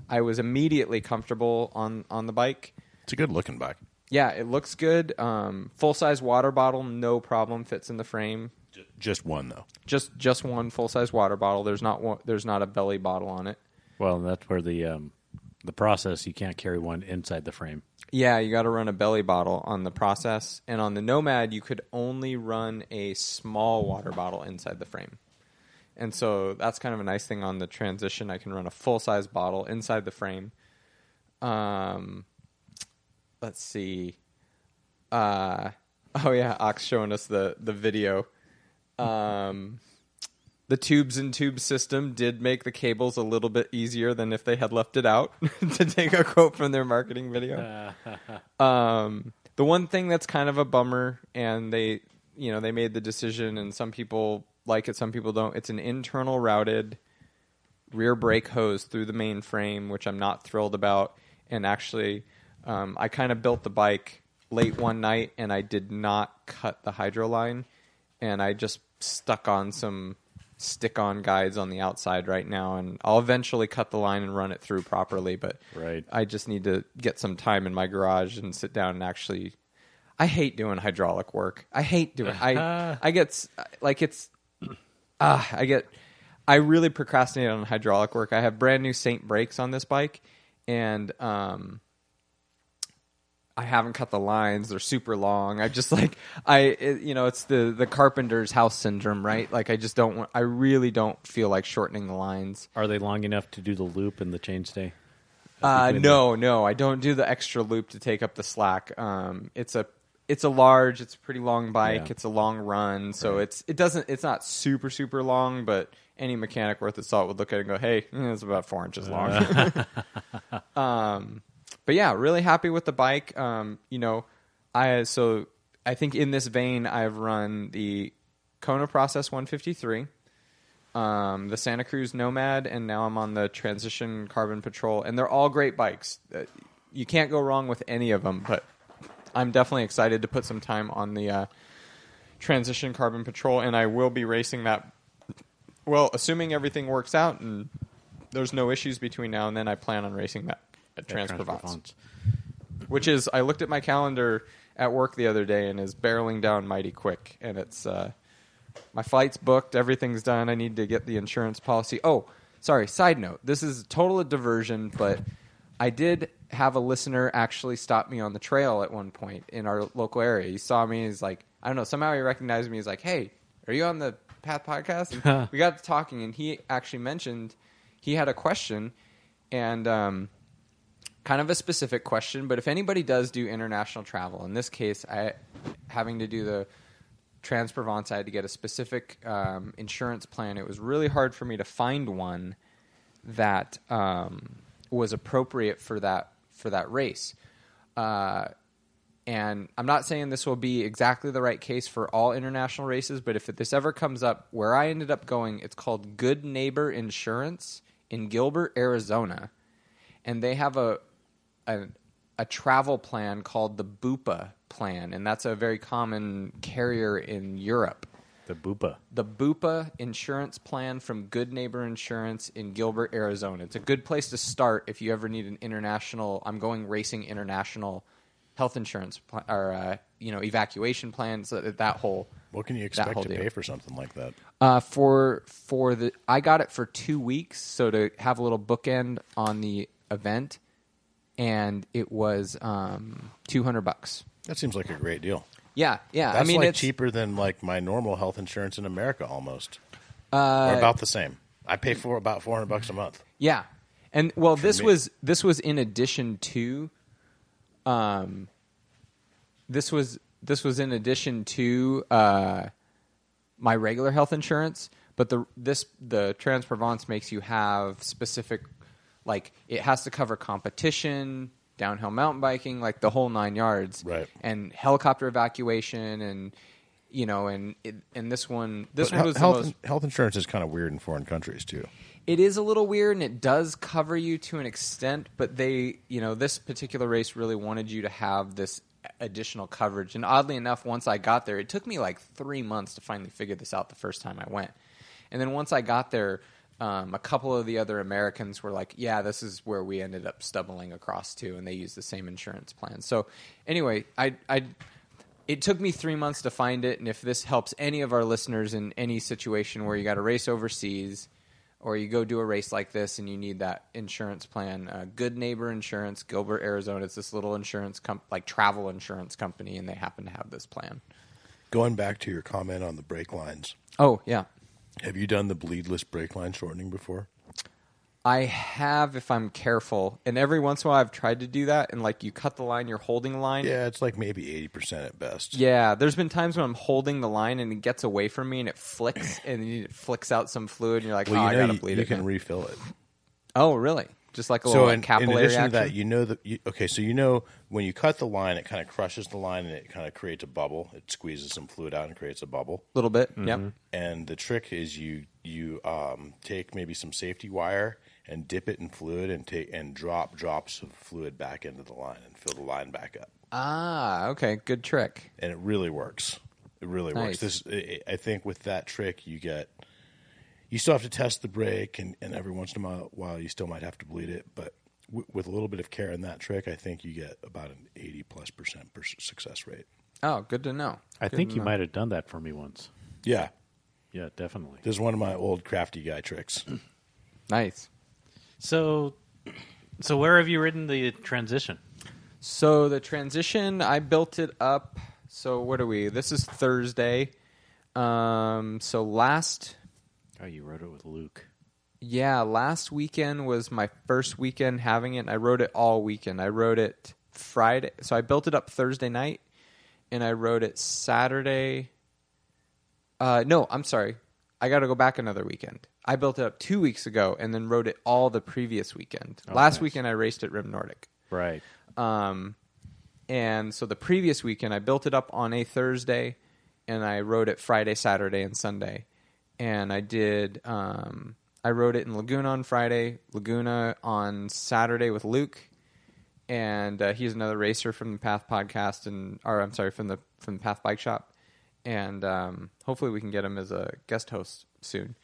I was immediately comfortable on on the bike. It's a good looking bike. Yeah, it looks good. Um, full size water bottle, no problem, fits in the frame. Just one though. Just just one full size water bottle. There's not one, there's not a belly bottle on it. Well, that's where the um, the process you can't carry one inside the frame. Yeah, you got to run a belly bottle on the process, and on the Nomad you could only run a small water bottle inside the frame. And so that's kind of a nice thing on the transition. I can run a full size bottle inside the frame. Um, let's see. Uh, [LAUGHS] oh yeah, Auk's showing us the the video. Um, the tubes and tube system did make the cables a little bit easier than if they had left it out. [LAUGHS] to take a quote from their marketing video. [LAUGHS] um, the one thing that's kind of a bummer, and they, you know, they made the decision, and some people like it, some people don't. It's an internal routed rear brake hose through the main frame, which I'm not thrilled about. And actually, um, I kind of built the bike late one night, and I did not cut the hydro line, and I just stuck on some stick-on guides on the outside right now, and I'll eventually cut the line and run it through properly. But Right. I just need to get some time in my garage and sit down and actually. I hate doing hydraulic work. I hate doing. I [LAUGHS] I get like it's. Ah, I get. I really procrastinate on hydraulic work. I have brand new Saint brakes on this bike, and um, I haven't cut the lines. They're super long. I just like I, it, you know, it's the the carpenter's house syndrome, right? Like I just don't want. I really don't feel like shortening the lines. Are they long enough to do the loop and the chainstay? Uh, between no, no, I don't do the extra loop to take up the slack. Um, it's a it's a large, it's a pretty long bike. Yeah. It's a long run, so it's it doesn't it's not super super long, but any mechanic worth his salt would look at it and go, "Hey, eh, it's about four inches long." [LAUGHS] [LAUGHS] um, but yeah, really happy with the bike. Um, you know, I so I think in this vein, I've run the Kona Process 153 um, the Santa Cruz Nomad, and now I'm on the Transition Carbon Patrol, and they're all great bikes. Uh, you can't go wrong with any of them. But I'm definitely excited to put some time on the uh, Transition Carbon Patrol, and I will be racing that. Well, assuming everything works out and there's no issues between now and then, I plan on racing that at Yeah, Transprovence Transprovence. which is I looked at my calendar at work the other day and is barreling down mighty quick, and it's uh, my flight's booked, everything's done. I need to get the insurance policy. Oh, sorry. Side note: this is total a diversion, but I did have a listener actually stop me on the trail at one point in our local area. He saw me. He's like, I don't know. Somehow he recognized me. He's like, Hey, are you on the Path podcast? We got to talking, and he actually mentioned he had a question, and um, kind of a specific question, but if anybody does do international travel, in this case, I having to do the Transprovence, I had to get a specific um, insurance plan. It was really hard for me to find one that um, was appropriate for that for that race. Uh, and I'm not saying this will be exactly the right case for all international races, but if this ever comes up, where I ended up going, it's called Good Neighbor Insurance in Gilbert, Arizona, and they have a a, a travel plan called the Bupa plan, and that's a very common carrier in Europe. The Bupa. The Bupa insurance plan from Good Neighbor Insurance in Gilbert, Arizona. It's a good place to start if you ever need an international. I'm going racing international health insurance pl- or uh, you know evacuation plans. So that, that whole What can you expect to deal. pay for something like that? uh, for for the I got it for two weeks, so to have a little bookend on the event, and it was um, two hundred bucks. That seems like a great deal. Yeah, yeah. That's I mean, like it's cheaper than like my normal health insurance in America almost, uh, or about the same. I pay for about four hundred bucks a month. Yeah, and well, this me. was this was in addition to, um, this was this was in addition to uh, my regular health insurance, but the this the Trans Provence makes you have specific like it has to cover competition, downhill mountain biking, like the whole nine yards, Right. And helicopter evacuation, and you know, and it, and this one this But one was the health, most. health insurance is kind of weird in foreign countries too. It is a little weird, and it does cover you to an extent, but they, you know, this particular race really wanted you to have this additional coverage. And oddly enough, once I got there, it took me like three months to finally figure this out the first time I went. And then once I got there, um, a couple of the other Americans were like, "Yeah, this is where we ended up stumbling across to," and they used the same insurance plan. So, anyway, I, I, it took me three months to find it, and if this helps any of our listeners in any situation where you got to race overseas, or you go do a race like this and you need that insurance plan, uh, Good Neighbor Insurance, Gilbert, Arizona, it's this little insurance com- like travel insurance company, and they happen to have this plan. Going back to your comment on the brake lines, Oh yeah, have you done the bleedless brake line shortening before? I have if I'm careful, and every once in a while I've tried to do that, and like you cut the line, you're holding the line. Yeah, it's like maybe eighty percent at best. Yeah, there's been times when I'm holding the line and it gets away from me and it flicks and it flicks out some fluid and you're like, Well, oh, you I gotta you, bleed you it. can now." refill it. oh, really? Just like a So little in, like, capillary in addition action. to that, you know that you, okay. So you know when you cut the line, it kind of crushes the line and it kind of creates a bubble. It squeezes some fluid out and creates a bubble. a little bit. Mm-hmm. Yep. And the trick is you you um, take maybe some safety wire and dip it in fluid and take and drop drops of fluid back into the line and fill the line back up. Ah, okay, good trick. And it really works. It really Nice. works. This I I think with that trick you get you still have to test the brake and, and every once in a while, while you still might have to bleed it, but w- with a little bit of care in that trick, I think you get about an 80 plus percent per success rate. Oh, good to know. I Good think you know. might have done that for me once. Yeah. Yeah, definitely. This is one of my old crafty guy tricks. [CLEARS THROAT] Nice. So, so where have you ridden the transition? So the transition, I built it up. So what are we? This is Thursday. Um, so last, Oh, you wrote it with Luke. yeah, last weekend was my first weekend having it. I wrote it all weekend. I wrote it Friday. So I built it up Thursday night, and I wrote it Saturday. Uh, no, I'm sorry. I got to go back another weekend. I built it up two weeks ago, and then wrote it all the previous weekend. Oh, last nice. weekend I raced at Rim Nordic. Right. Um, and so the previous weekend, I built it up on a Thursday, and I wrote it Friday, Saturday, and Sunday. And I did. Um, I rode it in Laguna on Friday, Laguna on Saturday with Luke, and uh, he's another racer from the Path Podcast, and or I'm sorry from the from the Path Bike Shop, and um, hopefully we can get him as a guest host soon.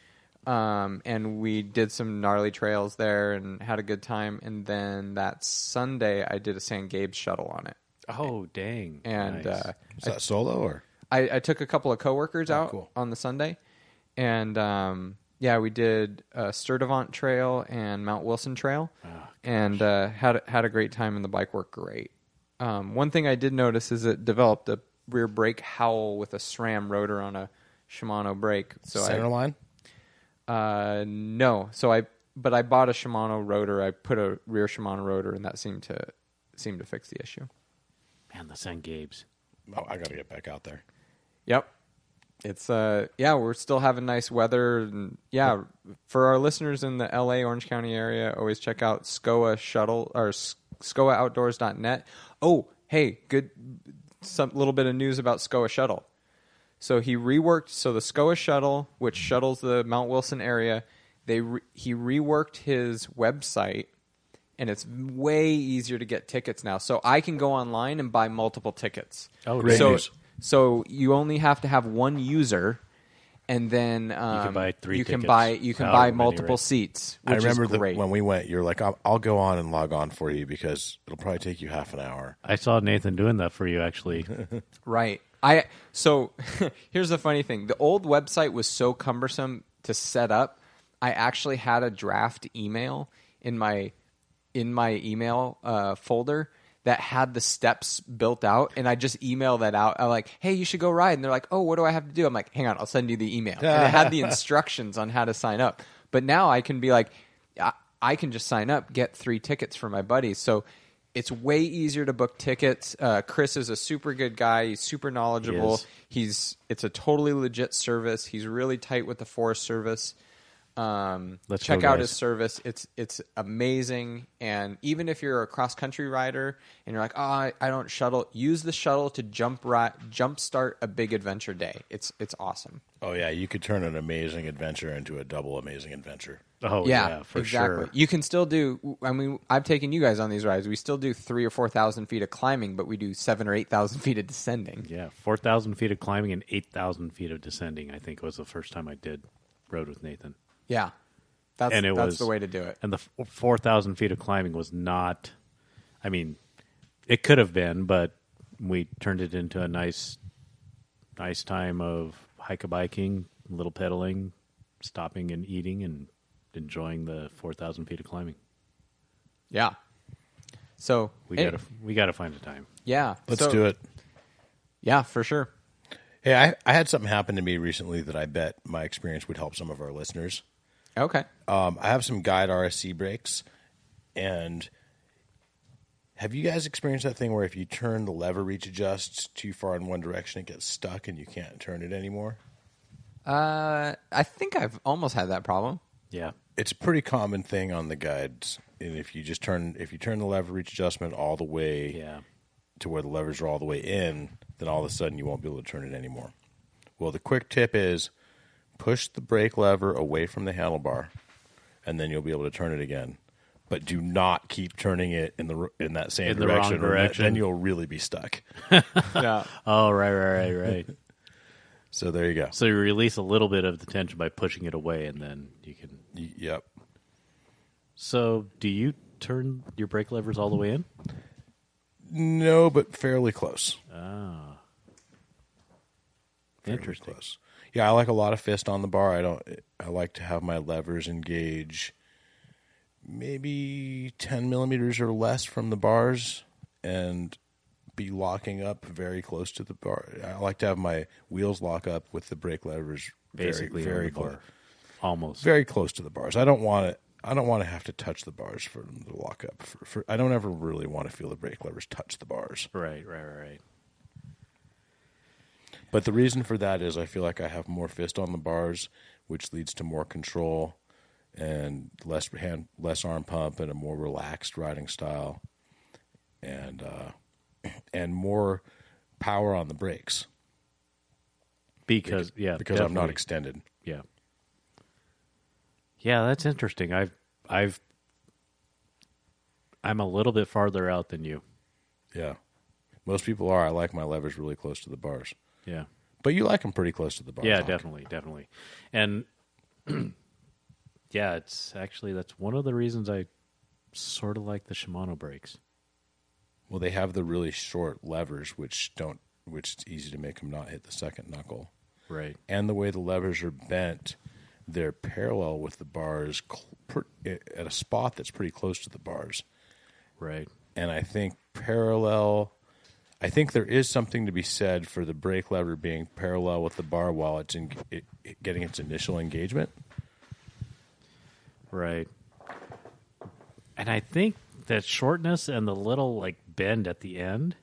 Um, and we did some gnarly trails there and had a good time. And then that Sunday, I did a San Gabe's shuttle on it, Oh, dang. and Nice. uh, Is that solo or? I, I took a couple of coworkers out cool. on the Sunday, and um, yeah, we did uh, Sturdivant Trail and Mount Wilson Trail, and uh, had a- had a great time, and the bike worked great. Um, one thing I did notice is it developed a rear brake howl with a SRAM rotor on a Shimano brake. So Center I, line? uh, no, so I but I bought a Shimano rotor. I put a rear Shimano rotor, and that seemed to seemed to fix the issue. Man, the San Gabes. Oh, I got to get back out there. Yep. It's uh yeah, we're still having nice weather and yeah, for our listeners in the LA Orange County area, always check out SCOA shuttle or s- scoaoutdoors.net. Oh, hey, good some little bit of news about SCOA shuttle. So he reworked so the SCOA shuttle, which shuttles the Mount Wilson area, they re, he reworked his website and it's way easier to get tickets now. So I can go online and buy multiple tickets. Oh, Great so, news. So you only have to have one user, and then um, buy three You can buy you can however buy many, multiple right? seats. I Which remember is that great. when we went, you're like, I'll, I'll go on and log on for you because it'll probably take you half an hour. I saw Nathan doing that for you, actually. [LAUGHS] Right. I so [LAUGHS] here's the funny thing. The old website was so cumbersome to set up. I actually had a draft email in my in my email uh, folder that had the steps built out, and I just email that out. I'm like, "Hey, you should go ride," and they're like, "Oh, what do I have to do?" I'm like, "Hang on, I'll send you the email." And it had the [LAUGHS] instructions on how to sign up. But now I can be like, I, I can just sign up, get three tickets for my buddies. So it's way easier to book tickets. Uh, Chris is a super good guy. He's super knowledgeable. is. He's it's a totally legit service. He's really tight with the Forest Service. Um, Let's check out guys. his service. It's it's amazing. And even if you're a cross country rider and you're like, oh, I, I don't shuttle, use the shuttle to jump ri- jump start a big adventure day. It's it's awesome. Oh yeah, you could turn an amazing adventure into a double amazing adventure. Oh yeah, yeah, for exactly. sure. You can still do. I mean, I've taken you guys on these rides. We still do three or four thousand feet of climbing, but we do seven or eight thousand feet of descending. Yeah, four thousand feet of climbing and eight thousand feet of descending. I think was the first time I did rode with Nathan, Yeah, that's and it that's was the way to do it. And the four thousand feet of climbing was not. I mean, it could have been, but we turned it into a nice, nice time of hike a biking, little pedaling, stopping and eating, and enjoying the four thousand feet of climbing. Yeah. So We gotta we gotta find a time. yeah. Let's so- do it. Yeah, for sure. Hey, I, I had something happen to me recently that I bet my experience would help some of our listeners. Okay. Um, I have some guide RSC brakes, and have you guys experienced that thing where if you turn the lever reach adjusts too far in one direction, it gets stuck and you can't turn it anymore? Uh, I think I've almost had that problem. Yeah, It's a pretty common thing on the guides, and if you just turn if you turn the lever reach adjustment all the way yeah. to where the levers are all the way in, then all of a sudden you won't be able to turn it anymore. Well, the quick tip is push the brake lever away from the handlebar, and then you'll be able to turn it again. But do not keep turning it in the in that same In the wrong direction, direction. then you'll really be stuck. [LAUGHS] Yeah. Oh right, right, right, right. [LAUGHS] So there you go. so you release a little bit of the tension by pushing it away, and then you can. Y- yep. So, do you turn your brake levers all the way in? No, but fairly close. Ah, Fairly interesting. close. Yeah, I like a lot of fist on the bar. I don't. I like to have my levers engage maybe ten millimeters or less from the bars, and be locking up very close to the bar. I like to have my wheels lock up with the brake levers Basically, very, very close, almost. very close to the bars. I don't want to. I don't want to have to touch the bars for them to lock up. For, for I don't ever really want to feel the brake levers touch the bars. Right, right, right. But the reason for that is I feel like I have more fist on the bars, which leads to more control and less hand, less arm pump, and a more relaxed riding style, and uh, [CLEARS THROAT] and more power on the brakes Because yeah, because I'm not extended. Yeah. Yeah, that's interesting. I've I've I'm a little bit farther out than you. Yeah, most people are. I like my levers really close to the bars, Yeah. but you like them pretty close to the bars. Yeah, Auk. definitely, definitely. And [CLEARS THROAT] yeah, it's actually that's one of the reasons I sort of like the Shimano brakes. Well, they have the really short levers, which don't, which it's easy to make them not hit the second knuckle. Right. and the way the levers are bent, they're parallel with the bars at a spot that's pretty close to the bars. Right. And I think parallel, I think there is something to be said for the brake lever being parallel with the bar while it's in, it, it getting its initial engagement. Right. And I think that shortness and the little like bend at the end.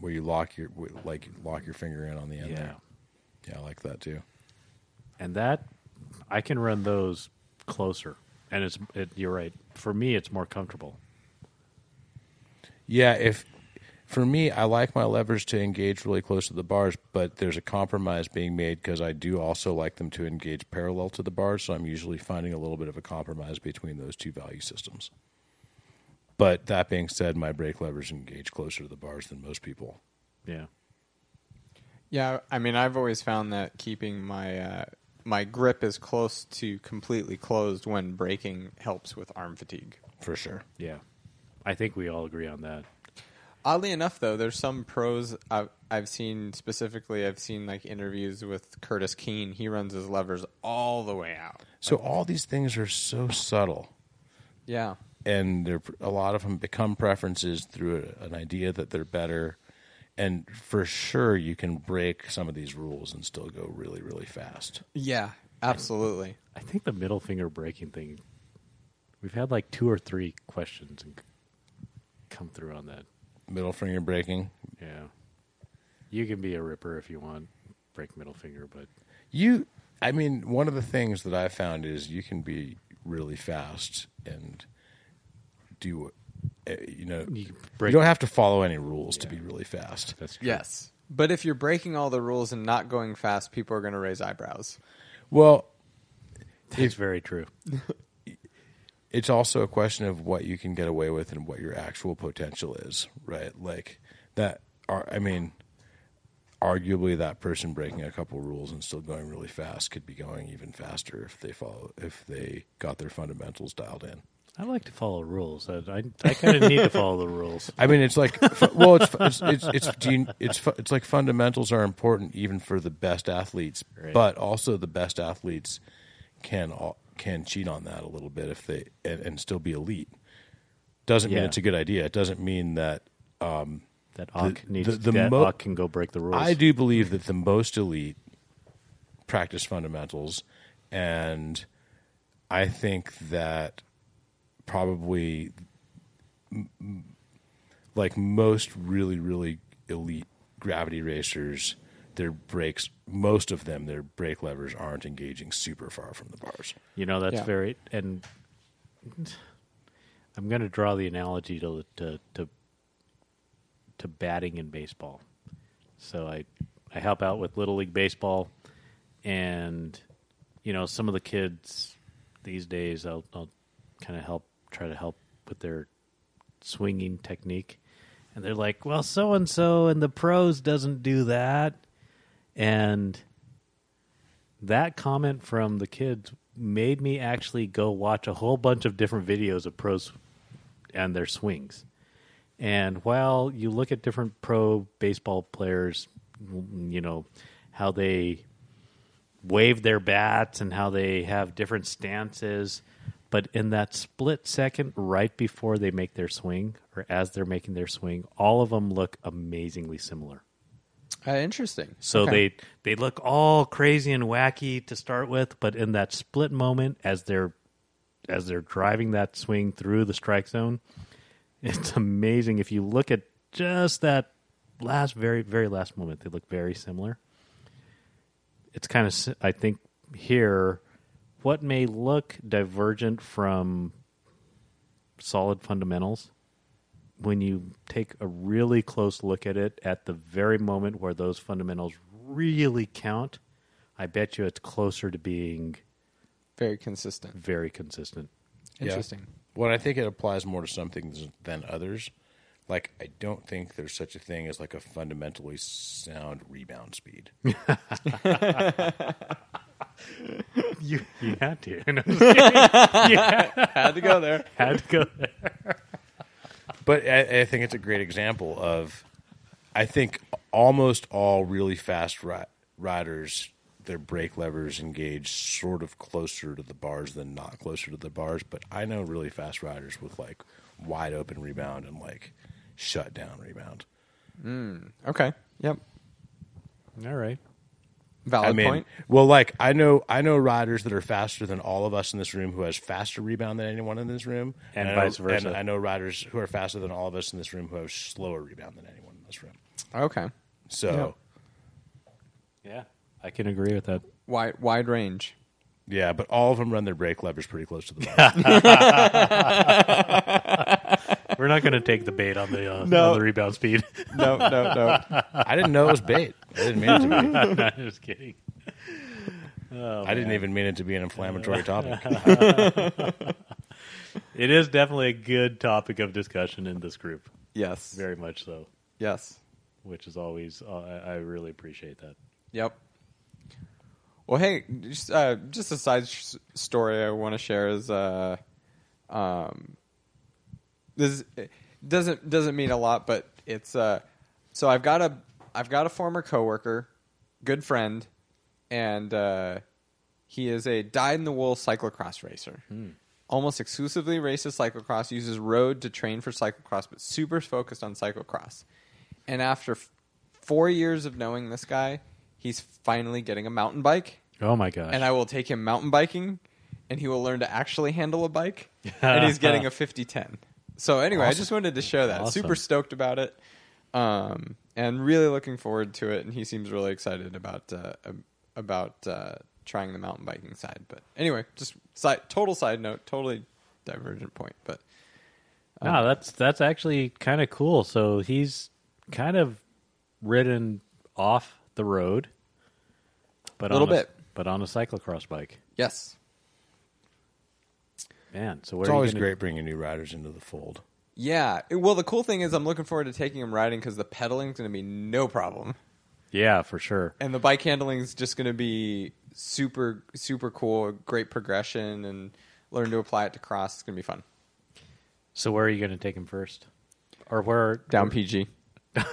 Where you lock your like lock your finger in on the end Yeah. there. Yeah, I like that too. And that I can run those closer. And it's it, you're right. For me it's more comfortable. Yeah, if for me, I like my levers to engage really close to the bars, but there's a compromise being made because I do also like them to engage parallel to the bars. So I'm usually finding a little bit of a compromise between those two value systems. But that being said, my brake levers engage closer to the bars than most people. Yeah. Yeah, I mean, I've always found that keeping my uh, my grip as close to completely closed when braking helps with arm fatigue. For sure. Yeah. I think we all agree on that. Oddly enough, though, there's some pros I've, I've seen specifically. I've seen like interviews with Curtis Keene. He runs his levers all the way out. So all these things are so subtle. Yeah, and they're, a lot of them become preferences through a, an idea that they're better. And for sure, you can break some of these rules and still go really, really fast. yeah, absolutely. I think the middle finger breaking thing we've had like two or three questions and come through on that. Middle finger breaking. Yeah, you can be a ripper if you want, break middle finger, but You, I mean, one of the things that I found is you can be really fast and do, uh, you know, you you, don't have to follow any rules to be really fast. That's true. Yes. But if you're breaking all the rules and not going fast, people are going to raise eyebrows. Well, That's very true. [LAUGHS] it's also a question of what you can get away with and what your actual potential is, right? Like that. Are, I mean, arguably, that person breaking a couple rules and still going really fast could be going even faster if they follow if they got their fundamentals dialed in. I like to follow rules. I I, I kind of need to follow the rules. I mean, it's like, well, it's it's it's it's do you- it's, it's like fundamentals are important even for the best athletes, Right. but also the best athletes can al- can cheat on that a little bit if they and, and still be elite. Doesn't mean it's a good idea. It doesn't mean that um, That Auk needs the- the that mo- can go break the rules. I do believe that the most elite practice fundamentals, and I think that probably like most really really elite gravity racers, their brakes, most of them, their brake levers aren't engaging super far from the bars. You know, that's Yeah. very and I'm going to draw the analogy to to to to batting in baseball. So I I help out with little league baseball, and you know some of the kids these days I'll, I'll kind of help try to help with their swinging technique, and they're like, "Well, so and so in the pros doesn't do that," and that comment from the kids made me actually go watch a whole bunch of different videos of pros and their swings. And while you look at different pro baseball players, you know, how they wave their bats and how they have different stances, but in that split second right before they make their swing or as they're making their swing, all of them look amazingly similar. Uh, interesting. So Okay. they they look all crazy and wacky to start with, but in that split moment as they're as they're driving that swing through the strike zone, [LAUGHS] it's amazing. If you look at just that last very very last moment, they look very similar. It's kind of I think here what may look divergent from solid fundamentals when you take a really close look at it at the very moment where those fundamentals really count, I bet you it's closer to being very consistent. very consistent. Yeah. Interesting. Well, I think it applies more to some things than others. Like, I don't think there's such a thing as like a fundamentally sound rebound speed. [LAUGHS] [LAUGHS] You you had to. No, [LAUGHS] I'm you Had to go there. had to go there. But I, I think it's a great example of. I think almost all really fast ri- riders, their brake levers engage sort of closer to the bars than not closer to the bars. But I know really fast riders with like wide open rebound and like shut down rebound. Hmm. Okay. Yep. All right. Valid I mean, point. well, like I know, I know riders that are faster than all of us in this room who has faster rebound than anyone in this room, And I know- vice versa. And I know riders who are faster than all of us in this room who have slower rebound than anyone in this room. Okay. So, Yeah, I can agree with that. Wide wide range. yeah, but all of them run their brake levers pretty close to the bar. [LAUGHS] [LAUGHS] We're not going to take the bait on the uh, No. on the rebound speed. [LAUGHS] No, no, no. I didn't know it was bait. I didn't mean it to be. [LAUGHS] I'm just kidding. Oh, I didn't even mean it to be an inflammatory topic. [LAUGHS] It is definitely a good topic of discussion in this group. yes. Very much so. Yes. which is always uh, I, I really appreciate that. Yep. Well, hey, just, uh, just a side s story I want to share is uh, um, this doesn't doesn't mean a lot, but it's uh, so I've got a I've got a former coworker, good friend, and uh, he is a dyed in the wool cyclocross racer. Almost exclusively races cyclocross, uses road to train for cyclocross, but super focused on cyclocross. And after f- four years of knowing this guy, he's finally getting a mountain bike. Oh my gosh! And I will take him mountain biking, and he will learn to actually handle a bike. and he's getting a [LAUGHS] 5010. So anyway, I just wanted to share that. Awesome. Super stoked about it, um, and really looking forward to it. And he seems really excited about uh, about uh, trying the mountain biking side. But anyway, just side, total side note, totally divergent point. But No, that's that's actually kind of cool. So he's kind of ridden off the road, but Little on a, bit. but on a cyclocross bike. yes, Man, so where It's are you always gonna- great bringing new riders into the fold. yeah. Well, the cool thing is, I'm looking forward to taking him riding because the pedaling's going to be no problem. Yeah, for sure. and the bike handling is just going to be super super cool great progression and learn to apply it to cross it's going to be fun So where are you going to take him first, or where down pg [LAUGHS] [LAUGHS]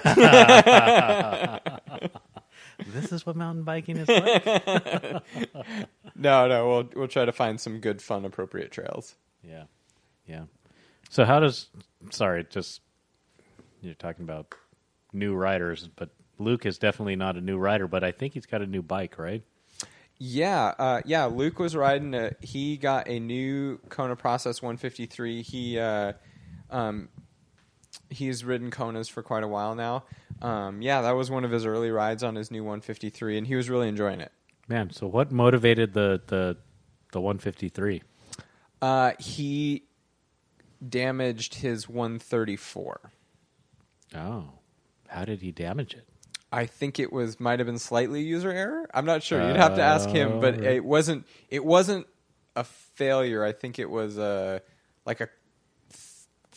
This is what mountain biking is like. [LAUGHS] no no we'll we'll try to find some good fun appropriate trails yeah, yeah. So how does? Sorry, just you're talking about new riders, but Luke is definitely not a new rider. But I think he's got a new bike, right? yeah uh, yeah luke was riding a, he got a new kona process 153 he uh, um, he's ridden konas for quite a while now um, yeah that was one of his early rides on his new 153 and he was really enjoying it Man, so what motivated the the the 153? Uh, he damaged his 134. Oh, how did he damage it? I think it was might have been slightly user error. I'm not sure. You'd have to ask him, but Oh, it wasn't. It wasn't a failure. I think it was a like a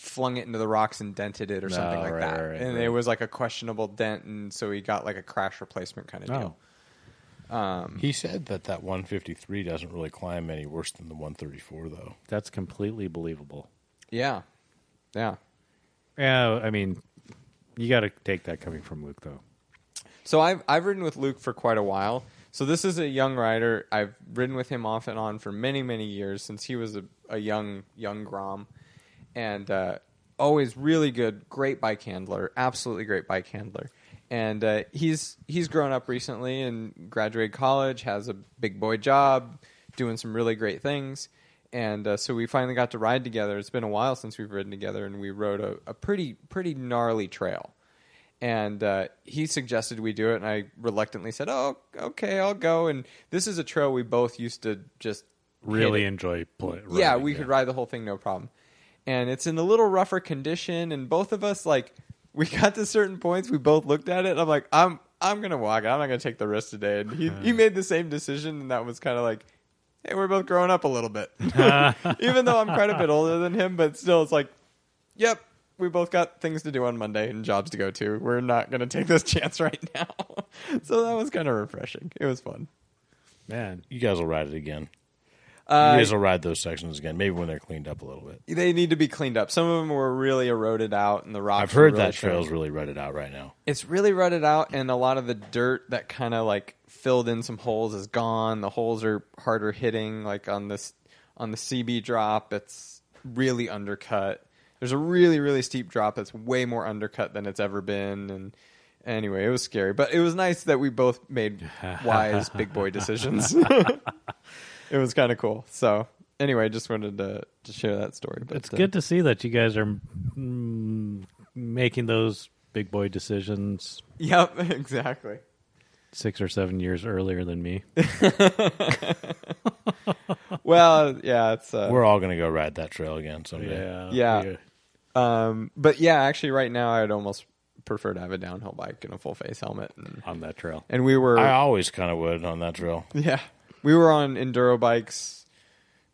flung it into the rocks and dented it or something Oh, like right, that. right, right, and right. it was like a questionable dent, and so he got like a crash replacement kind of Oh, deal. Um, He said that that 153 doesn't really climb any worse than the 134, though. that's completely believable. yeah, yeah. Yeah, I mean, you got to take that coming from Luke, though. So I've I've ridden with Luke for quite a while. So this is a young rider. I've ridden with him off and on for many many years since he was a, a young young Grom, and uh, always really good, great bike handler, absolutely great bike handler. And uh, he's he's grown up recently and graduated college, has a big boy job, doing some really great things. And uh, so we finally got to ride together. It's been a while since we've ridden together, and we rode a, a pretty pretty gnarly trail and uh, he suggested we do it, and I reluctantly said, "Oh, okay, I'll go." And this is a trail we both used to just Really enjoy play. yeah, riding, we could ride the whole thing no problem. And it's in a little rougher condition, and both of us like we got to certain points. We both looked at it. And I'm like, I'm I'm gonna walk it. I'm not gonna take the risk today. And he he made the same decision, and that was kind of like. Hey, we're both growing up a little bit. [LAUGHS] [LAUGHS] Even though I'm quite a bit older than him, but still, it's like, yep, we both got things to do on Monday and jobs to go to. We're not going to take this [LAUGHS] chance right now. so that was kind of refreshing. It was fun. Man, You guys will ride it again. Uh, you guys will ride those sections again, maybe when they're cleaned up a little bit. they need to be cleaned up. Some of them were really eroded out, and the rocks. I've heard really that trail's really rutted out right now. It's really rutted out, and a lot of the dirt that kind of like filled in some holes is gone. The holes are harder hitting, like on this on the CB drop. It's really undercut. There's a really really steep drop that's way more undercut than it's ever been, and anyway, it was scary. But it was nice that we both made [LAUGHS] wise big boy decisions. [LAUGHS] it was kind of cool. So anyway, I just wanted to to share that story. But it's uh, good to see that you guys are mm, making those big boy decisions Yep, [LAUGHS] exactly. six or seven years earlier than me. [LAUGHS] Well, yeah, it's uh, We're all going to go ride that trail again someday. Yeah, Yeah. Um, but yeah, actually, right now, I'd almost prefer to have a downhill bike and a full face helmet. And, on that trail. and we were, I always kind of would on that trail. yeah, we were on enduro bikes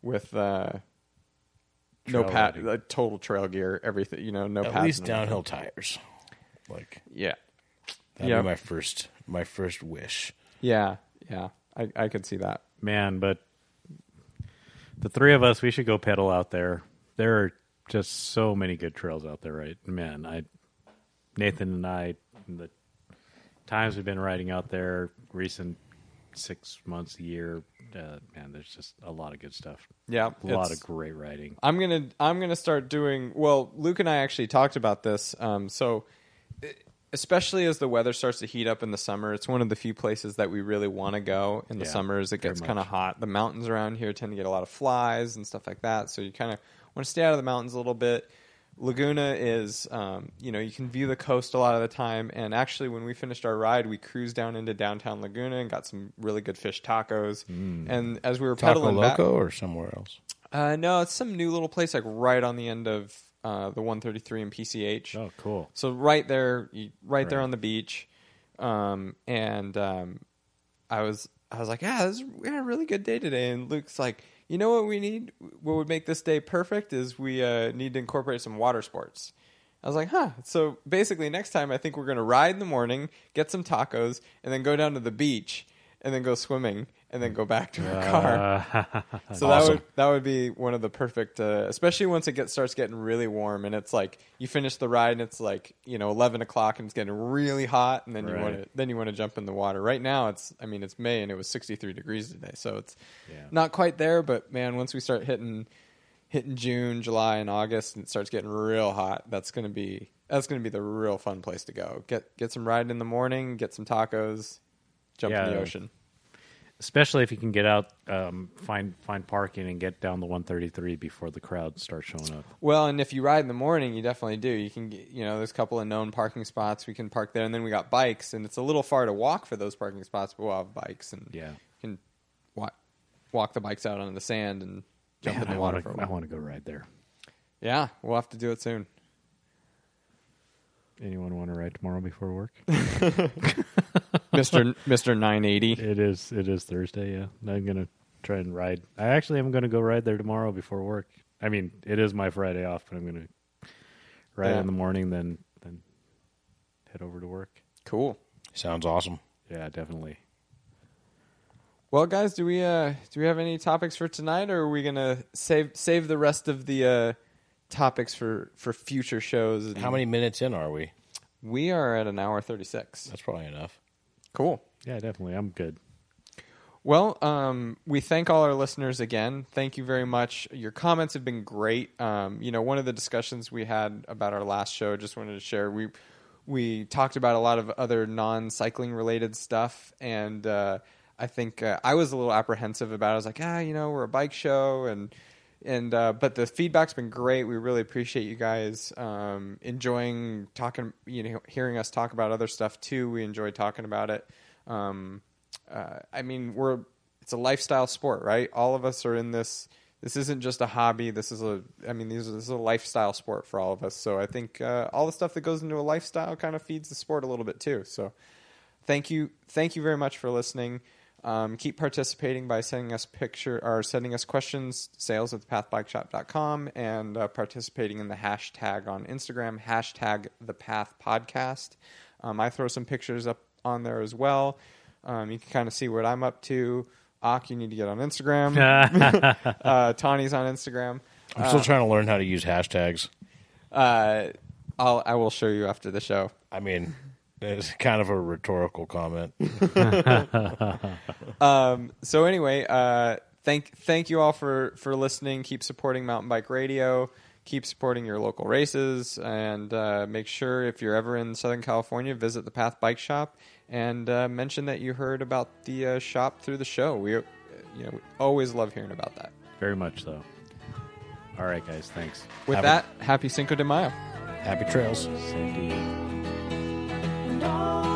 with uh, no Trail pad, riding. like total trail gear, everything. You know, no At pads least and everything. downhill tires. Like Yeah, that'd Yep. be my first my first wish. yeah, yeah. I I could see that. Man, but the three of us, we should go pedal out there. There are just so many good trails out there, right? Man, I, Nathan and I, the times we've been riding out there, recent six months, a year, uh, man, there's just a lot of good stuff. Yeah, A lot of great writing. I'm gonna I'm gonna start doing well. Luke and I actually talked about this. Um, so, especially as the weather starts to heat up in the summer, it's one of the few places that we really want to go in the Yeah, summers. It gets kind of hot. The mountains around here tend to get a lot of flies and stuff like that. So you kind of want to stay out of the mountains a little bit. Laguna is, um, you know, you can view the coast a lot of the time. And actually, when we finished our ride, we cruised down into downtown Laguna and got some really good fish tacos. And as we were Taco pedaling Loco or somewhere else? uh, no, it's some new little place like right on the end of uh, the 133 and PCH. Oh, cool. So right there, you- right, there on the beach, um, and um, I was I was like, yeah, this is, we had a really good day today. And Luke's like, you know what we need? What would make this day perfect is we uh, need to incorporate some water sports. I was like, huh. So basically, next time I think we're gonna ride in the morning, get some tacos, and then go down to the beach, and then go swimming, and then go back to our car. Uh, [LAUGHS] So that would that would be one of the perfect, uh, especially once it gets starts getting really warm and it's like you finish the ride and it's like you know eleven o'clock and it's getting really hot and then you want to then you want to jump in the water. Right now it's I mean it's May and it was sixty three degrees today, so it's Yeah. not quite there. But man, once we start hitting hitting June, July, and August and it starts getting real hot, that's gonna be that's gonna be the real fun place to go. Get get some riding in the morning, get some tacos, jump in the Yeah. ocean. Especially if you can get out, um, find find parking, and get down the 133 before the crowd starts showing up. Well, and if you ride in the morning, you definitely do. You can, get, you know, there's a couple of known parking spots. We can park there, and then we got bikes, and it's a little far to walk for those parking spots, but we'll have bikes, and Yeah. can walk, walk the bikes out onto the sand and jump Man, in the I water wanna- for a I while. I want to go ride there. Yeah, we'll have to do it soon. Anyone want to ride tomorrow before work? [LAUGHS] [LAUGHS] Mister Mister Nine Eighty. it is. It is Thursday. Yeah, I'm gonna try and ride. I actually am gonna go ride there tomorrow before work. I mean, it is my Friday off, but I'm gonna ride Yeah. in the morning, then then head over to work. Cool. Sounds awesome. Yeah, definitely. Well, guys, do we uh do we have any topics for tonight, or are we gonna save save the rest of the uh topics for for future shows? and- How many minutes in are we? We are at an hour thirty six. That's probably enough. Cool. Yeah, definitely. I'm good. Well, um, we thank all our listeners again. Thank you very much. Your comments have been great. Um, you know, one of the discussions we had about our last show, just wanted to share. We we talked about a lot of other non-cycling related stuff, and uh, I think uh, I was a little apprehensive about. it. I was like, ah, you know, we're a bike show, and and uh, but the feedback's been great. We really appreciate you guys um, enjoying talking. You know, hearing us talk about other stuff too. We enjoy talking about it. Um, uh, I mean, we're it's a lifestyle sport, right? All of us are in this. This isn't just a hobby. This is a. I mean, these this is a lifestyle sport for all of us. So I think uh, all the stuff that goes into a lifestyle kind of feeds the sport a little bit too. So thank you, thank you very much for listening. Um, keep participating by sending us picture or sending us questions. Sales at thepathbikeshop.com and uh, participating in the hashtag on Instagram hashtag the Path Podcast. Um, I throw some pictures up on there as well. Um, you can kind of see what I'm up to. Auk, you need to get on Instagram. [LAUGHS] uh, Tani's on Instagram. I'm still trying to learn how to use hashtags. Uh, I'll I will show you after the show. I mean, it's kind of a rhetorical comment. [LAUGHS] Um, so anyway, uh, thank thank you all for for listening. Keep supporting Mountain Bike Radio. Keep supporting your local races, and uh, make sure if you're ever in Southern California, visit the Path Bike Shop and uh, mention that you heard about the uh, shop through the show. We, uh, you know, we always love hearing about that. Very much so. All right, guys. Thanks. With Have a- that, happy Cinco de Mayo. Happy trails. Same to you know.